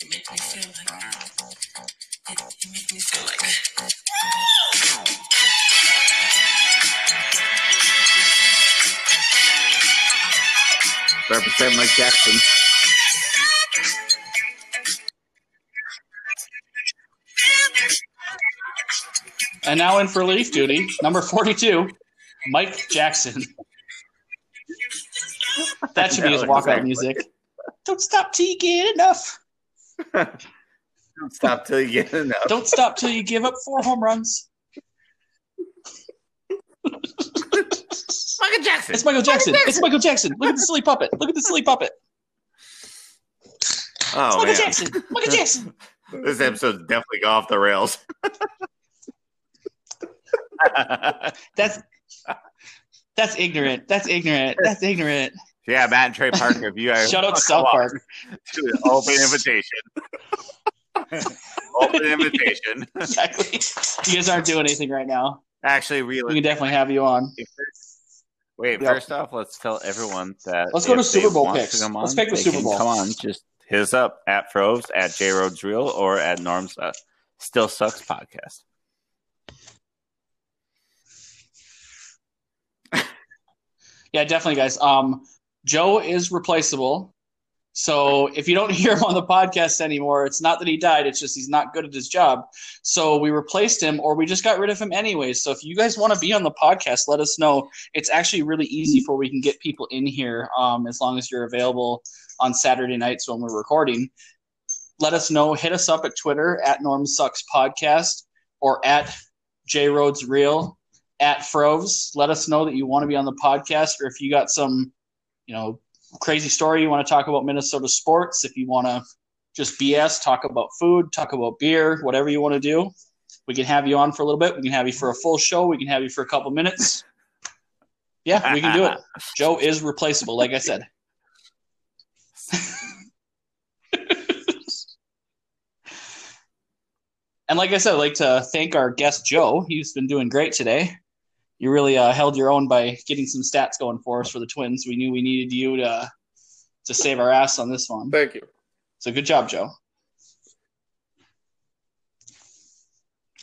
It makes me feel like it, it makes me feel like Represent Mike Jackson. And now in for relief duty, number 42, Mike Jackson. That should be his [LAUGHS] walkout exactly. music. Don't stop till you get enough. Don't stop till you get enough. Don't stop till you give up four home runs. Michael Jackson. It's Michael Jackson. It's Michael Jackson. Look at the silly puppet. Look at the silly puppet. Oh, it's Oh Michael man, Jackson. Michael Jackson. [LAUGHS] this episode's definitely off the rails. That's that's ignorant. That's ignorant. That's ignorant. yeah, Matt and Trey Parker. If you guys shut up, to come South Park. to an open invitation. open invitation. [LAUGHS] Exactly. You guys aren't doing anything right now. Actually, We can definitely have you on. Wait, Yep. first off, let's tell everyone that Let's go to Super Bowl want to picks. come Let's on, pick the Super Bowl. Come on, just hit us up at Froves, at J Rhodes Real, or at Norm's uh, Still Sucks podcast. Yeah, definitely, guys. Um, Joe is replaceable. So if you don't [LAUGHS] hear him on the podcast anymore, it's not that he died, it's just he's not good at his job. So we replaced him or we just got rid of him anyway. So if you guys want to be on the podcast, let us know. It's actually really easy for we can get people in here um, as long as you're available on Saturday nights when we're recording. Let us know. Hit us up at Twitter at Norm Sucks Podcast or at J Rhodes Real at Froves. Let us know that you want to be on the podcast or if you got some, you know, crazy story you want to talk about Minnesota sports, if you want to just BS, talk about food, talk about beer, whatever you want to do, we can have you on for a little bit. We can have you for a full show. We can have you for a couple minutes. Yeah, we can do it. [LAUGHS] Joe is replaceable, like I said. [LAUGHS] and like I said, I'd like to thank our guest Joe. He's been doing great today. You really uh, held your own by getting some stats going for us for the Twins. We knew we needed you to to save our ass on this one. Thank you. So good job, Joe.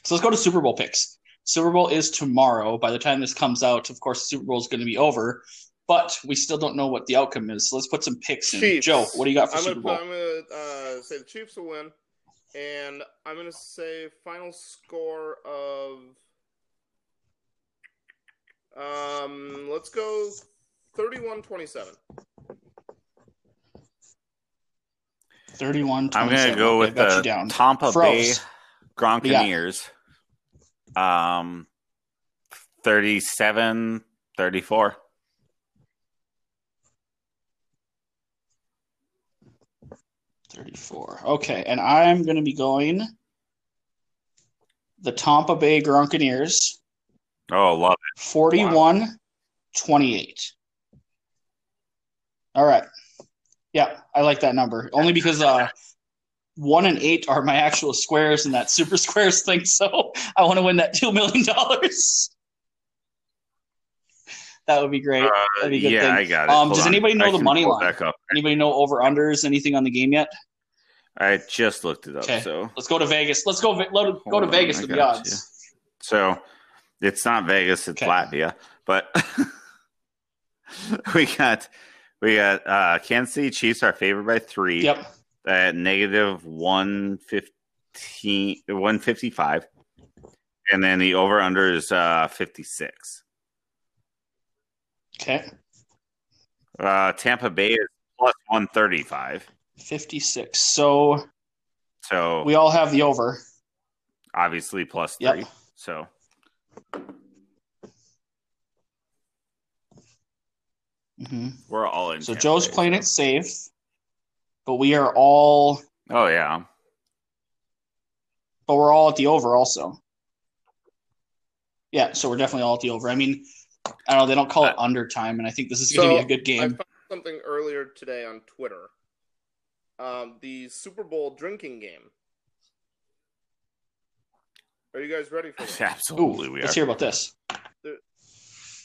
So let's go to Super Bowl picks. Super Bowl is tomorrow. By the time this comes out, of course, Super Bowl is going to be over, but we still don't know what the outcome is. So let's put some picks in. Chiefs. Joe, what do you got for I'm Super gonna, Bowl? I'm gonna uh, say the Chiefs will win, and I'm gonna say final score of um, let's go 31-27. 31 I'm going to go with the down. Tampa Bay Froze. Gronkaneers. Um, 37 34. Thirty-four. Okay, and I'm going to be going the Tampa Bay Gronkaneers, Oh, love it. 41 28. All right. Yeah, I like that number. Only because uh, one and eight are my actual squares in that super squares thing. So I want to win that $2 million. that would be great. it. That'd be a good yeah, thing. I got it. Um, does on. anybody know I the money line? Anybody know over unders, anything on the game yet? I just looked it up. Okay. So Let's go to Vegas. Let's go. Ve- Go to, go to on, Vegas with the odds. So it's not Vegas, it's Okay. Latvia. But [LAUGHS] we got we got uh Kansas City Chiefs are favored by three Yep. at negative 115 155. And then the over under is uh 56. Okay. Uh Tampa Bay is plus 135. 56. So So we all have the over. obviously plus Yep. three. So hmm we're all in. So Tampa Joe's Bay, playing so- it safe, but we are all, Oh yeah. but we're all at the over also. Yeah, so we're definitely all at the over. I mean, I don't know. They don't call it under time, and I think this is going to be a good I game. found something earlier today on Twitter. Um, the Super Bowl drinking game. Are you guys ready for [LAUGHS] this? Absolutely Ooh, we let's are. hear about this. There-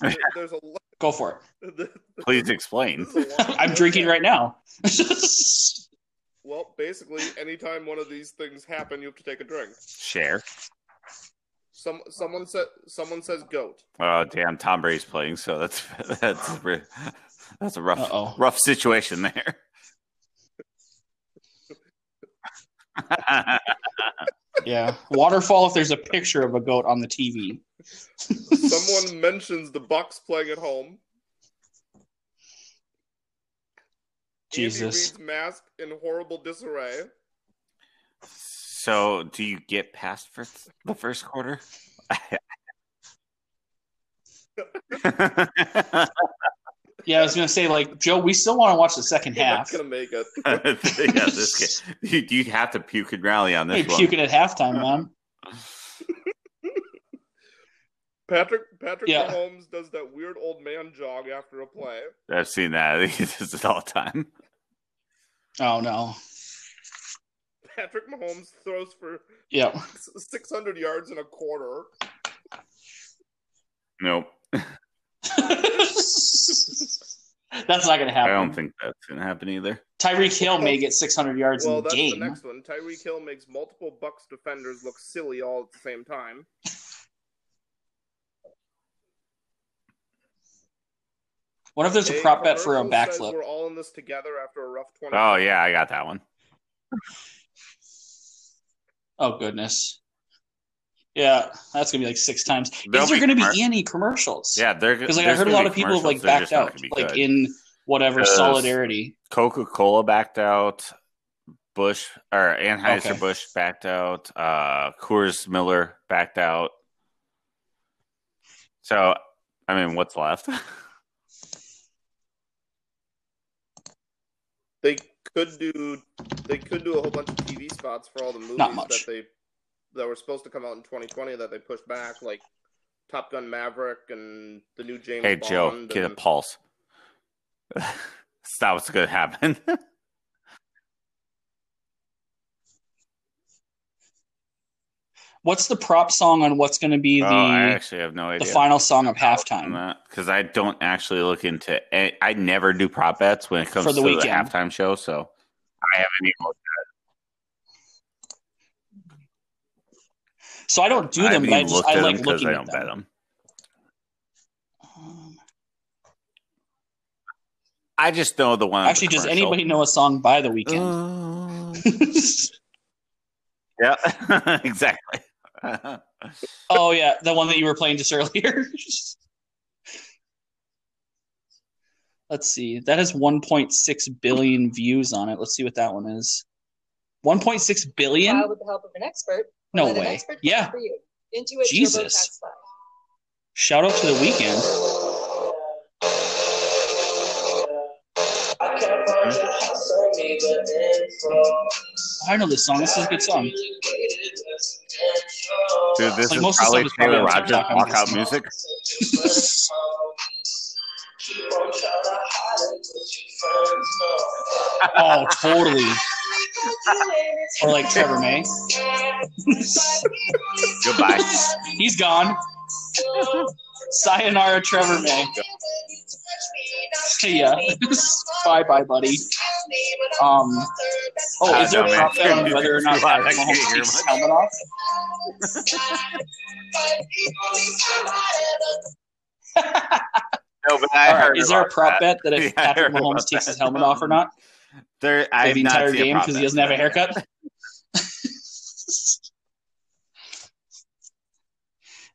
[LAUGHS] There's a lot. Go for it. [LAUGHS] Please explain. This is a lot. I'm drinking right now. Well, basically, anytime one of these things happen, you have to take a drink. Share. Some someone said someone says goat. Oh damn, Tom Brady's playing, so that's that's that's a rough Uh-oh. rough situation there. Yeah, waterfall. If there's a picture of a goat on the TV. Someone mentions the Bucks playing at home. Jesus. Andy Reid's mask in horrible disarray. so, do you get past for the first quarter? [LAUGHS] [LAUGHS] Yeah, I was gonna say like Joe. We still want to watch the second You're not half. gonna make it. [LAUGHS] yeah, this [LAUGHS] game. You, you have to puke and rally on Hey, this one. puking at halftime, man. [LAUGHS] Patrick Patrick Yeah. Mahomes does that weird old man jog after a play. I've seen that. He does it all the time. Oh no. Patrick Mahomes throws for Yeah. 600 yards in a quarter. Nope. [LAUGHS] That's not going to happen. I don't think that's gonna happen either. Tyreek Hill may get 600 yards Well, in the that's game. the next one. Tyreek Hill makes multiple Bucks defenders look silly all at the same time. [LAUGHS] What if there's a A prop bet for a backflip? We're all in this together after a rough 20. Oh yeah, I got that one. [LAUGHS] Oh goodness. Yeah, that's gonna be like six times. There'll Is there gonna be commer- any commercials? Yeah, they're because like I heard a lot of people have like backed out, like good. in whatever solidarity. Coca Cola backed out. Bush or Anheuser Okay. Busch backed out. Uh, Coors Miller backed out. So, I mean, what's left? [LAUGHS] They could do they could do a whole bunch of TV spots for all the movies Not much. that they that were supposed to come out in 2020 that they pushed back, like Top Gun Maverick and the new James hey, Bond. Joe, get a and- pulse. [LAUGHS] Stop what's going to happen. [LAUGHS] What's the prop song on what's going to be oh, the I actually have no idea. the final song of halftime? Because I don't actually look into. I I never do prop bets when it comes For the to the halftime show, so I haven't even looked So I don't do them, haven't but I just I like looking I at don't them. bet them. Um, I just know the one. Actually, the does anybody know a song by the Weeknd? Uh, yeah, [LAUGHS] exactly. [LAUGHS] oh yeah, the one that you were playing just earlier. [LAUGHS] Let's see. That has 1.6 billion views on it. Let's see what that one is. 1.6 billion? File with the help of an expert. No Let an way. Yeah. plan For. Intuit Jesus. Shout out to the Weeknd. I can't find your house on me, but info. I know this song. This is a good song. Dude, this Like, is most of the probably stuff is probably Taylor on Rogers TikTok, walkout music. Keep on trying to hide it, but your friends [LAUGHS] know. Oh, totally. Or like Trevor May. [LAUGHS] Goodbye. He's gone. Sayonara, Trevor May. See ya. [LAUGHS] bye bye, buddy. Um, oh, is there no, a prop bet on whether or not [LAUGHS] Patrick Mahomes takes his helmet off? No, but I right, heard is there a prop that. bet that if Yeah, Patrick Mahomes takes that. his helmet off or not There, I the entire game because he doesn't have a haircut? [LAUGHS]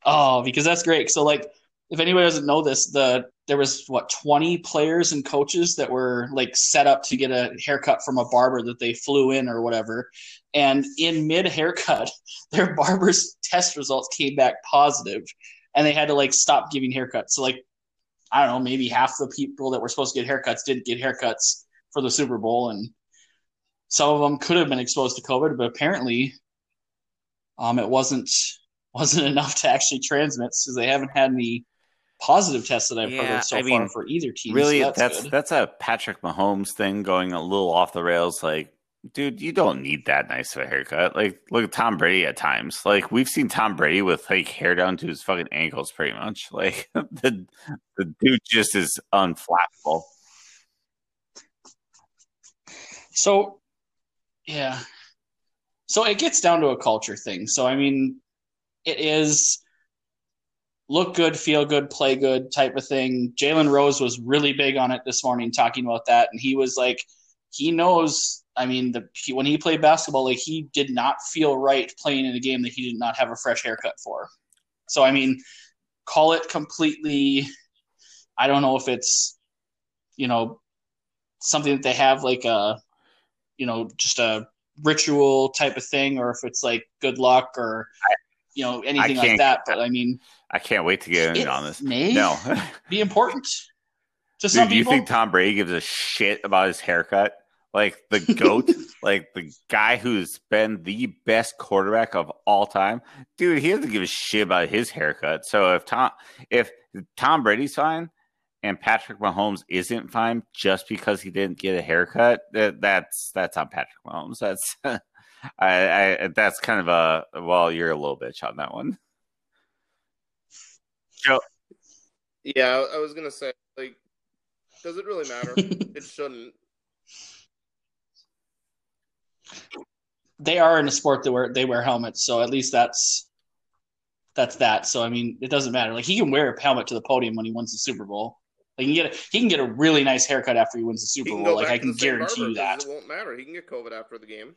oh, because that's great. So, like, if anybody doesn't know this, the there was what twenty players and coaches that were like set up to get a haircut from a barber that they flew in or whatever, and in mid haircut, [LAUGHS] their barber's test results came back positive, and they had to like stop giving haircuts. So, like, I don't know, maybe half the people that were supposed to get haircuts didn't get haircuts for the Super Bowl, and some of them could have been exposed to COVID, but apparently, um, it wasn't [LAUGHS] wasn't enough to actually transmit because they haven't had any positive tests that I've heard Yeah, of so I far mean, for either team. Really, so that's good. that's a Patrick Mahomes thing going a little off the rails. Like, dude, you don't need that nice of a haircut. Like, look at Tom Brady at times. Like, we've seen Tom Brady with like hair down to his fucking ankles, pretty much. [LAUGHS] Like, [LAUGHS] the the dude just is unflappable. So, yeah. So it gets down to a culture thing. So, I mean, it is look good, feel good, play good type of thing. Jalen Rose was really big on it this morning, talking about that. And he was like, he knows, I mean, the he, when he played basketball, like, he did not feel right playing in a game that he did not have a fresh haircut for. So, I mean, call it completely, I don't know if it's, you know, something that they have like a, you know, just a ritual type of thing, or if it's like good luck or you know anything like that. But I mean, I can't wait to get in on this. may No, [LAUGHS] be important to dude, do you think Tom Brady gives a shit about his haircut? Like the goat, [LAUGHS] like the guy who's been the best quarterback of all time, dude. He doesn't give a shit about his haircut. So if Tom, if Tom Brady's fine and Patrick Mahomes isn't fine just because he didn't get a haircut, that, that's that's on Patrick Mahomes. That's [LAUGHS] I, I that's kind of a well, you're a little bitch on that one. Joe, Yeah, I was gonna say, like, does it really matter? [LAUGHS] it shouldn't. they are in a sport that wear they wear helmets, so at least that's that's that. So I mean, it doesn't matter. Like he can wear a helmet to the podium when he wins the Super Bowl. Like he can get a, he can get a really nice haircut after he wins the Super Bowl. Like I can guarantee you that. It won't matter. He can get COVID after the game.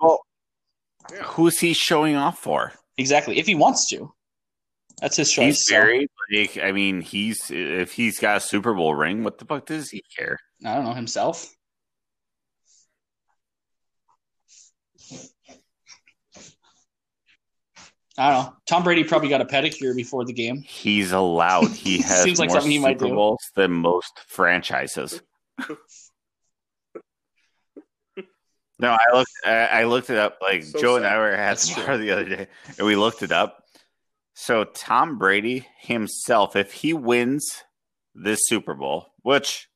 Well, Yeah. who's he showing off for? Exactly, if he wants to. That's his choice. He's so. Like, I mean, he's if he's got a Super Bowl ring, what the fuck does he care? I don't know himself. I don't know. Tom Brady probably got a pedicure before the game. He's allowed. He [LAUGHS] has Seems like more something he might Super do. Bowls than most franchises. [LAUGHS] no, I looked. I I looked it up. Like So Joe and. I were at the bar the other day, and we looked it up. So Tom Brady himself, if he wins this Super Bowl, which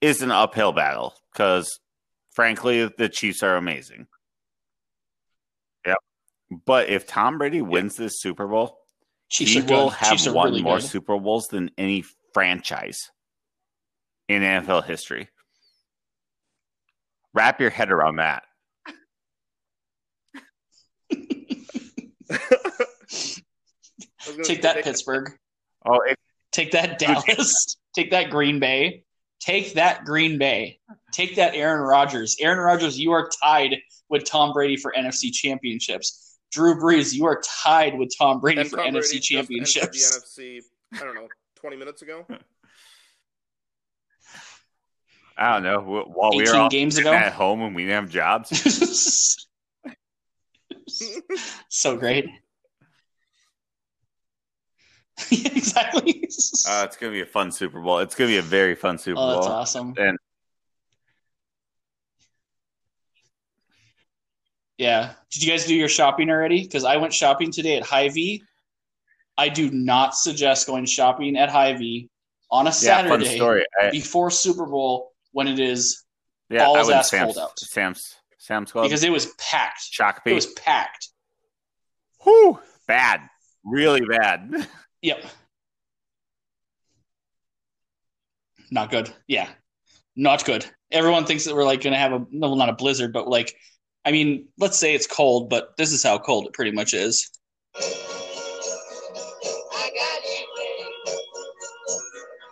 is an uphill battle, because frankly, the Chiefs are amazing. Yep. But if Tom Brady wins this Super Bowl, Chiefs he are will have Chiefs won really more good. Super Bowls than any franchise in NFL history. Wrap your head around that. [LAUGHS] I was gonna Take that, Pittsburgh. Oh, it, Take that, Dallas. [LAUGHS] Take that, Green Bay. Take that, Green Bay. Take that, Aaron Rodgers. Aaron Rodgers, you are tied with Tom Brady for NFC championships. Drew Brees, you are tied with Tom Brady and for Tom Brady NFC just championships. The NFC. I don't know, twenty minutes ago. I don't know. While we were 18 all games ago? at home and we didn't have jobs, [LAUGHS] so great. [LAUGHS] Exactly. uh, it's gonna be a fun Super Bowl. It's gonna be a very fun Super oh, that's Bowl. awesome. And Yeah. Did you guys do your shopping already? Because I went shopping today at Hy-Vee. I do not suggest going shopping at Hy-Vee on a Saturday. I, before Super Bowl when it is yeah, I balls ass Sam's, out. Sam's Sam's Club. because it was packed. Shakopee. It was packed. Whew, bad, really bad. [LAUGHS] Yep. Not good. Yeah. Not good. Everyone thinks that we're like going to have a no, not a blizzard, but like, I mean, let's say it's cold, but this is how cold it pretty much is. I got you.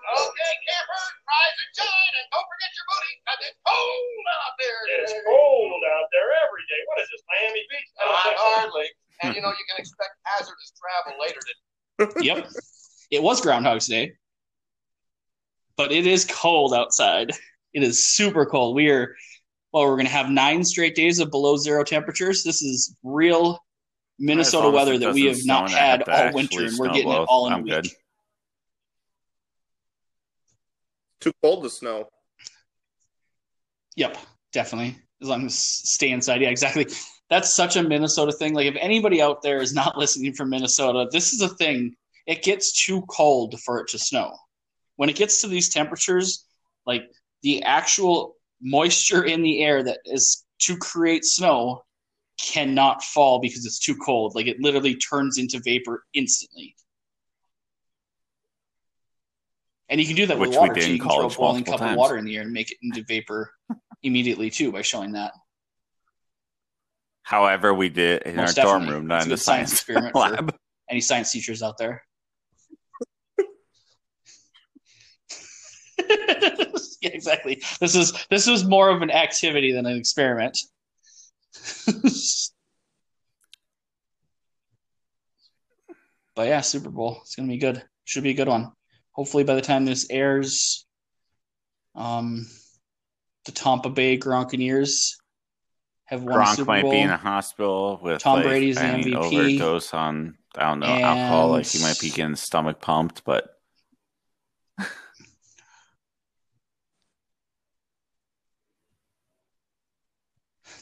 Okay, campers, rise and shine, and don't forget your booty, it's cold out there. It's cold out there every day. What is this, Miami Beach? I don't Not think so. hardly. And you know, you can expect hazardous travel later today. [LAUGHS] Yep. it was Groundhog's Day, but it is cold outside. It is super cold. We are, well, we're going to have nine straight days of below zero temperatures. This is real Minnesota As long as weather that we have not snow and I had all winter, and we're getting it all in I'm a week. good. Too cold to snow. Yep, definitely. As long as stay inside. Yeah, exactly. That's such a Minnesota thing. Like if anybody out there is not [LAUGHS] listening from Minnesota, this is a thing. It gets too cold for it to snow. When it gets to these temperatures, like the actual moisture in the air that is to create snow cannot fall because it's too cold. Like it literally turns into vapor instantly. And you can do that with Which we water did too. in You can throw a boiling cup times. of water in the air and make it into vapor [LAUGHS] immediately too by showing that. However, we did in Most our dorm room, not in the science science experiment [LAUGHS] lab. Any science teachers out there? [LAUGHS] yeah, exactly. This is this was more of an activity than an experiment. [LAUGHS] but yeah, Super Bowl. It's gonna be good. Should be a good one. Hopefully, by the time this airs, um, the Tampa Bay Gronkaneers have won Gronk Super might Bowl. be in a hospital with Tom like, Brady's an MVP. overdose on I don't know alcohol. Like he might be getting stomach pumped, but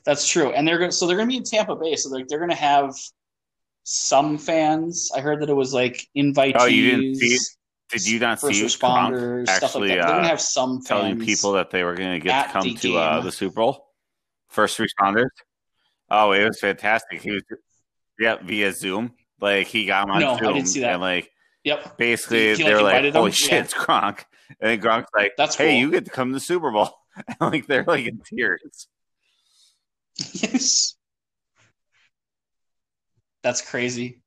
That's true, and they're going so they're going to be in Tampa Bay, so like they're going to have some fans. I heard that it was like invitees. Oh, you didn't see it? did you not first see responders, Gronk stuff like actually that. They're going uh, to have some fans telling people that they were going to get to come the to uh, the Super Bowl? First responders. Oh, it was fantastic. He was yeah via Zoom. Like he got him on No, I Zoom didn't see that. and like Yep. Basically, He, they like, were like, invited them? "Holy shit, Yeah. it's Gronk!" And then Gronk's like, That's "Hey, cool. you get to come to the Super Bowl." And, [LAUGHS] like they're like in tears. Yes. That's crazy.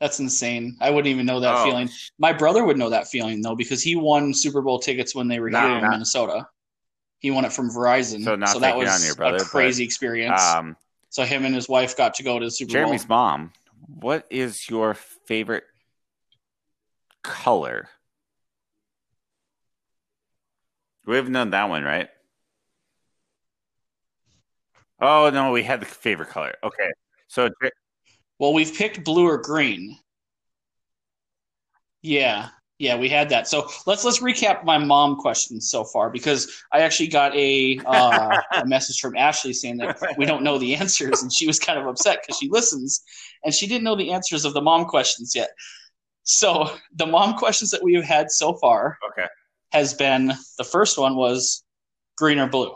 That's insane. I wouldn't even know that Oh, feeling. My brother would know that feeling though because he won Super Bowl tickets when they were here in nah. Minnesota. He won it from Verizon, So not that was brother, a but, crazy experience. Um, so him and his wife got to go to the Super Bowl. Jeremy's Bowl. mom, what is your favorite color? We haven't done that one, right? Oh no, we had the favorite color. Okay, so Well, we've picked blue or green. Yeah, yeah, we had that. So let's let's recap my mom questions so far because I actually got a uh, a [LAUGHS] message from Ashley saying that we don't know the answers, and she was kind of upset because she listens and she didn't know the answers of the mom questions yet. So the mom questions that we have had so far okay, has been the first one was green or blue,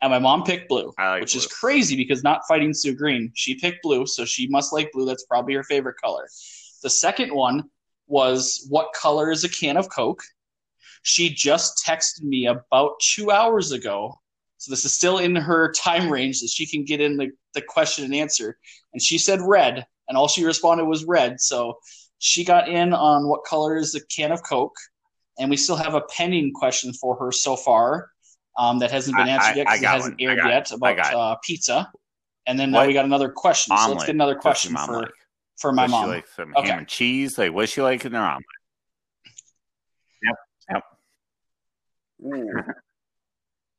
and my mom picked blue like which is crazy because not fighting Sue Green. She picked blue, so she must like blue. That's probably her favorite color. The second one was what color is a can of Coke? She just texted me about two hours ago. So this is still in her time range that she can get in the, the question and answer. And she said red, and all she responded was red. So she got in on what color is a can of Coke. And we still have a pending question for her so far um, that hasn't been answered I- yet because it hasn't one. Aired yet. About uh, pizza. And then now we got another question. So let's get another question for, for my mom. She like some Okay. ham and cheese. Like, what's she like in her omelet? Yep, Ooh.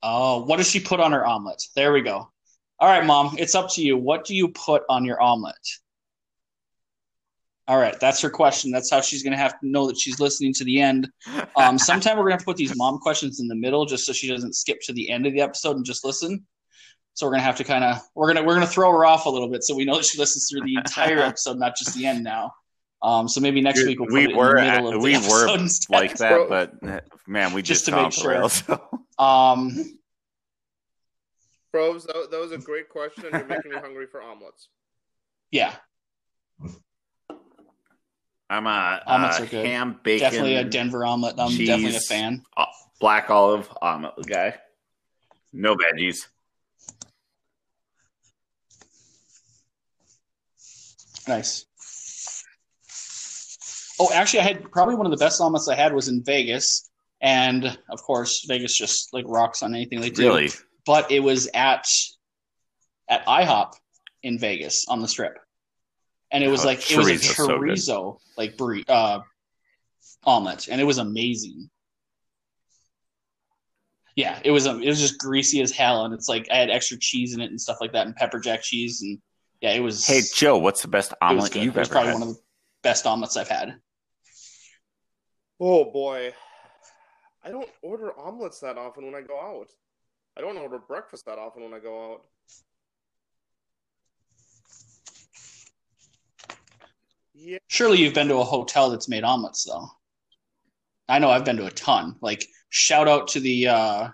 Oh, what does she put on her omelet? There we go. All right, mom, it's up to you. What do you put on your omelet? All right, that's her question. That's how she's going to have to know that she's listening to the end. Um, [LAUGHS] sometime we're going to have to put these mom questions in the middle just so she doesn't skip to the end of the episode and just listen. So we're going to have to kind of we're going to we're going to throw her off a little bit so we know that she listens through the entire [LAUGHS] episode, not just the end now. Um, so maybe next week we'll put we it were in the middle at- of we episode were instead. like that, but man, we Just just, to make sure. rails, so. Um, Froves, that, that was a great question, you're making me hungry for omelets. yeah, I'm a, Omelets a are good. ham bacon, definitely a Denver omelet. I'm definitely a fan. uh, black olive omelet guy. No veggies. Nice. Oh, actually, I had probably one of the best omelets I had was in Vegas, and of course, Vegas just like rocks on anything they do. Really? But it was at at IHOP in Vegas on the Strip, and it was Oh, like it was a chorizo's so chorizo like brie, uh, omelet, and it was amazing. Yeah, it was um, it was just greasy as hell, and it's like I had extra cheese in it and stuff like that, and pepper jack cheese, and yeah, it was. Hey Joe, what's the best omelet you've it was ever probably had? one of the best omelets I've had. Oh boy, I don't order omelets that often when I go out. I don't order breakfast that often when I go out. Yeah, Surely you've been to a hotel that's made omelets, though. I know I've been to a ton. Like, shout out to the uh,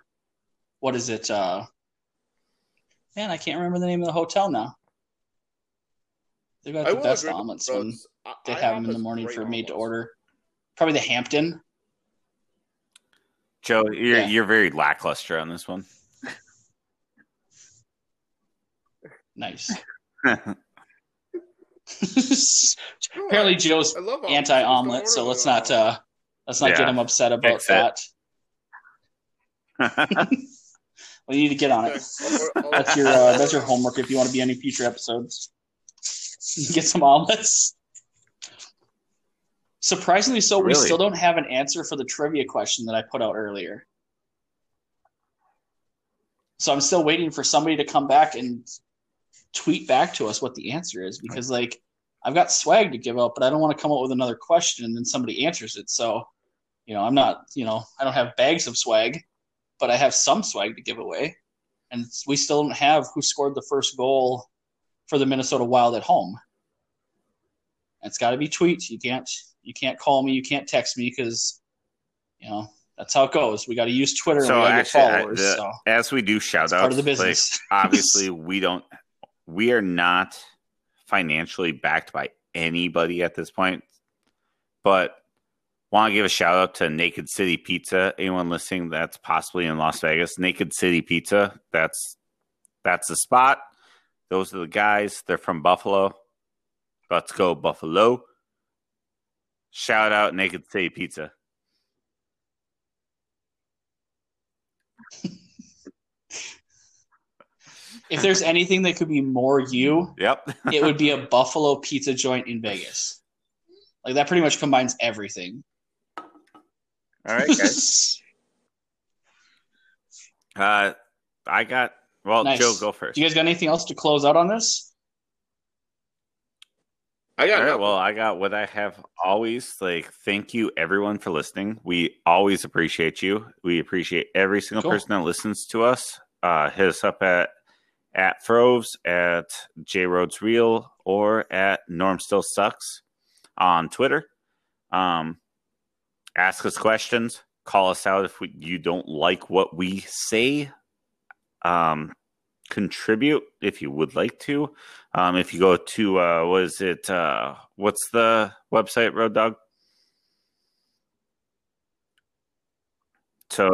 what is it? Uh, man, I can't remember the name of the hotel now. They've got I the best omelets when Rhodes. I- they IHOP have them in the morning for made to order. Probably the Hampton. Joe, you're Yeah. you're very lackluster on this one. Nice. [LAUGHS] [LAUGHS] Apparently, Joe's I love omelets, I just don't anti-omelet, so let's not uh, let's not get him upset about Fix it. that. [LAUGHS] We need to get on it. I'll- I'll- That's your uh, that's your [LAUGHS] homework if you want to be on any future episodes. Get some omelets. Surprisingly, so we still don't have an answer for the trivia question that I put out earlier. So I'm still waiting for somebody to come back and tweet back to us what the answer is because like I've got swag to give out, but I don't want to come up with another question and then somebody answers it. So, you know, I'm not, you know, I don't have bags of swag, but I have some swag to give away. And we still don't have who scored the first goal for the Minnesota Wild at home. It's got to be tweets. You can't you can't call me, you can't text me because you know that's how it goes. We got to use Twitter. and we gotta get actually, I- the- so as we do shout outs, part of the like, business. [LAUGHS] obviously we don't we are not financially backed by anybody at this point but want to give a shout out to Naked City Pizza. Anyone listening that's possibly in Las Vegas, Naked City Pizza. That's that's the spot. Those are the guys. They're from Buffalo. Let's go Buffalo. Shout out Naked City Pizza. [LAUGHS] If there's anything that could be more you, Yep. it would be a [LAUGHS] Buffalo pizza joint in Vegas. Like that pretty much combines everything. All right, guys. [LAUGHS] uh, I got well. Nice. Joe, go first. Do you guys got anything else to close out on this? I got All right, well, I got what I have always. Like, thank you everyone for listening. We always appreciate you. We appreciate every single Cool. person that listens to us. Uh, hit us up at at Froves, at J Rhodes Real, or at Norm Still Sucks on Twitter. Um, ask us questions. Call us out if we, you don't like what we say. Um, contribute if you would like to. Um, if you go to uh, what is it? Uh, what's the website, Road Dog? So,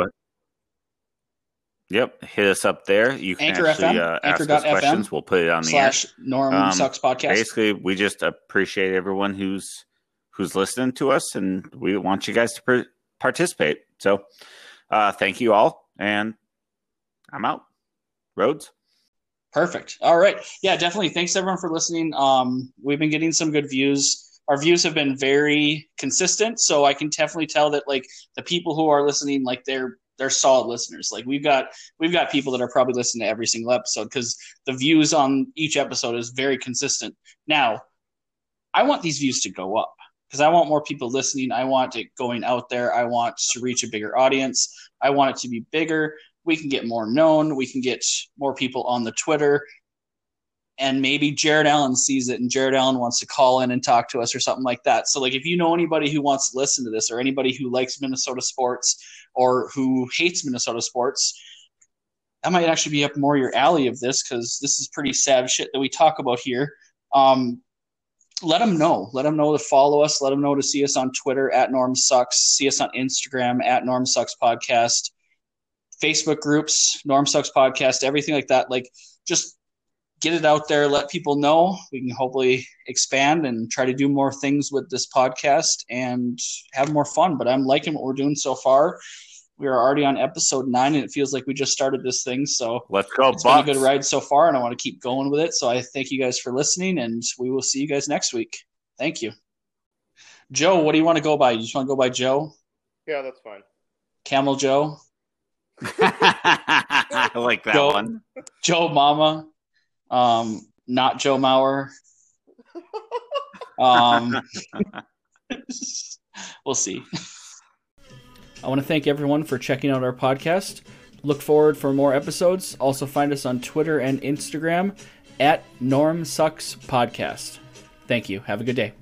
yep, hit us up there. You can Anchor actually FM, uh, ask us questions. We'll put it on the air. Slash Norm Um, Sucks Podcast. Basically, we just appreciate everyone who's who's listening to us, and we want you guys to per- participate. So, uh, thank you all, and I'm out. Roads. Perfect. All right. Yeah, definitely. Thanks everyone for listening. Um, we've been getting some good views. Our views have been very consistent, so I can definitely tell that like the people who are listening, like they're they're solid listeners. Like we've got we've got people that are probably listening to every single episode because the views on each episode is very consistent. Now, I want these views to go up because I want more people listening. I want it going out there. I want to reach a bigger audience. I want it to be bigger we can get more known. We can get more people on the Twitter. And maybe Jared Allen sees it and Jared Allen wants to call in and talk to us or something like that. So, like, if you know anybody who wants to listen to this or anybody who likes Minnesota sports or who hates Minnesota sports, that might actually be up more your alley of this because this is pretty sad shit that we talk about here. Um, let them know. Let them know to follow us. Let them know to see us on Twitter at Norm Sucks. See us on Instagram at Norm Sucks Podcast. Facebook groups, Norm Sucks Podcast, everything like that. Like, just get it out there, let people know. We can hopefully expand and try to do more things with this podcast and have more fun. But I'm liking what we're doing so far. We are already on episode nine, and it feels like we just started this thing. So Let's go, it's been a good ride so far, and I want to keep going with it. So I thank you guys for listening, and we will see you guys next week. Thank you. Joe, what do you want to go by? You just want to go by Joe? Yeah, that's fine. Camel Joe? [LAUGHS] I like that Joe, one. Joe Mama, um, not Joe Mauer. Um, [LAUGHS] we'll see. I want to thank everyone for checking out our podcast. Look forward for more episodes. Also, find us on Twitter and Instagram at Norm Sucks Podcast. Thank you. Have a good day.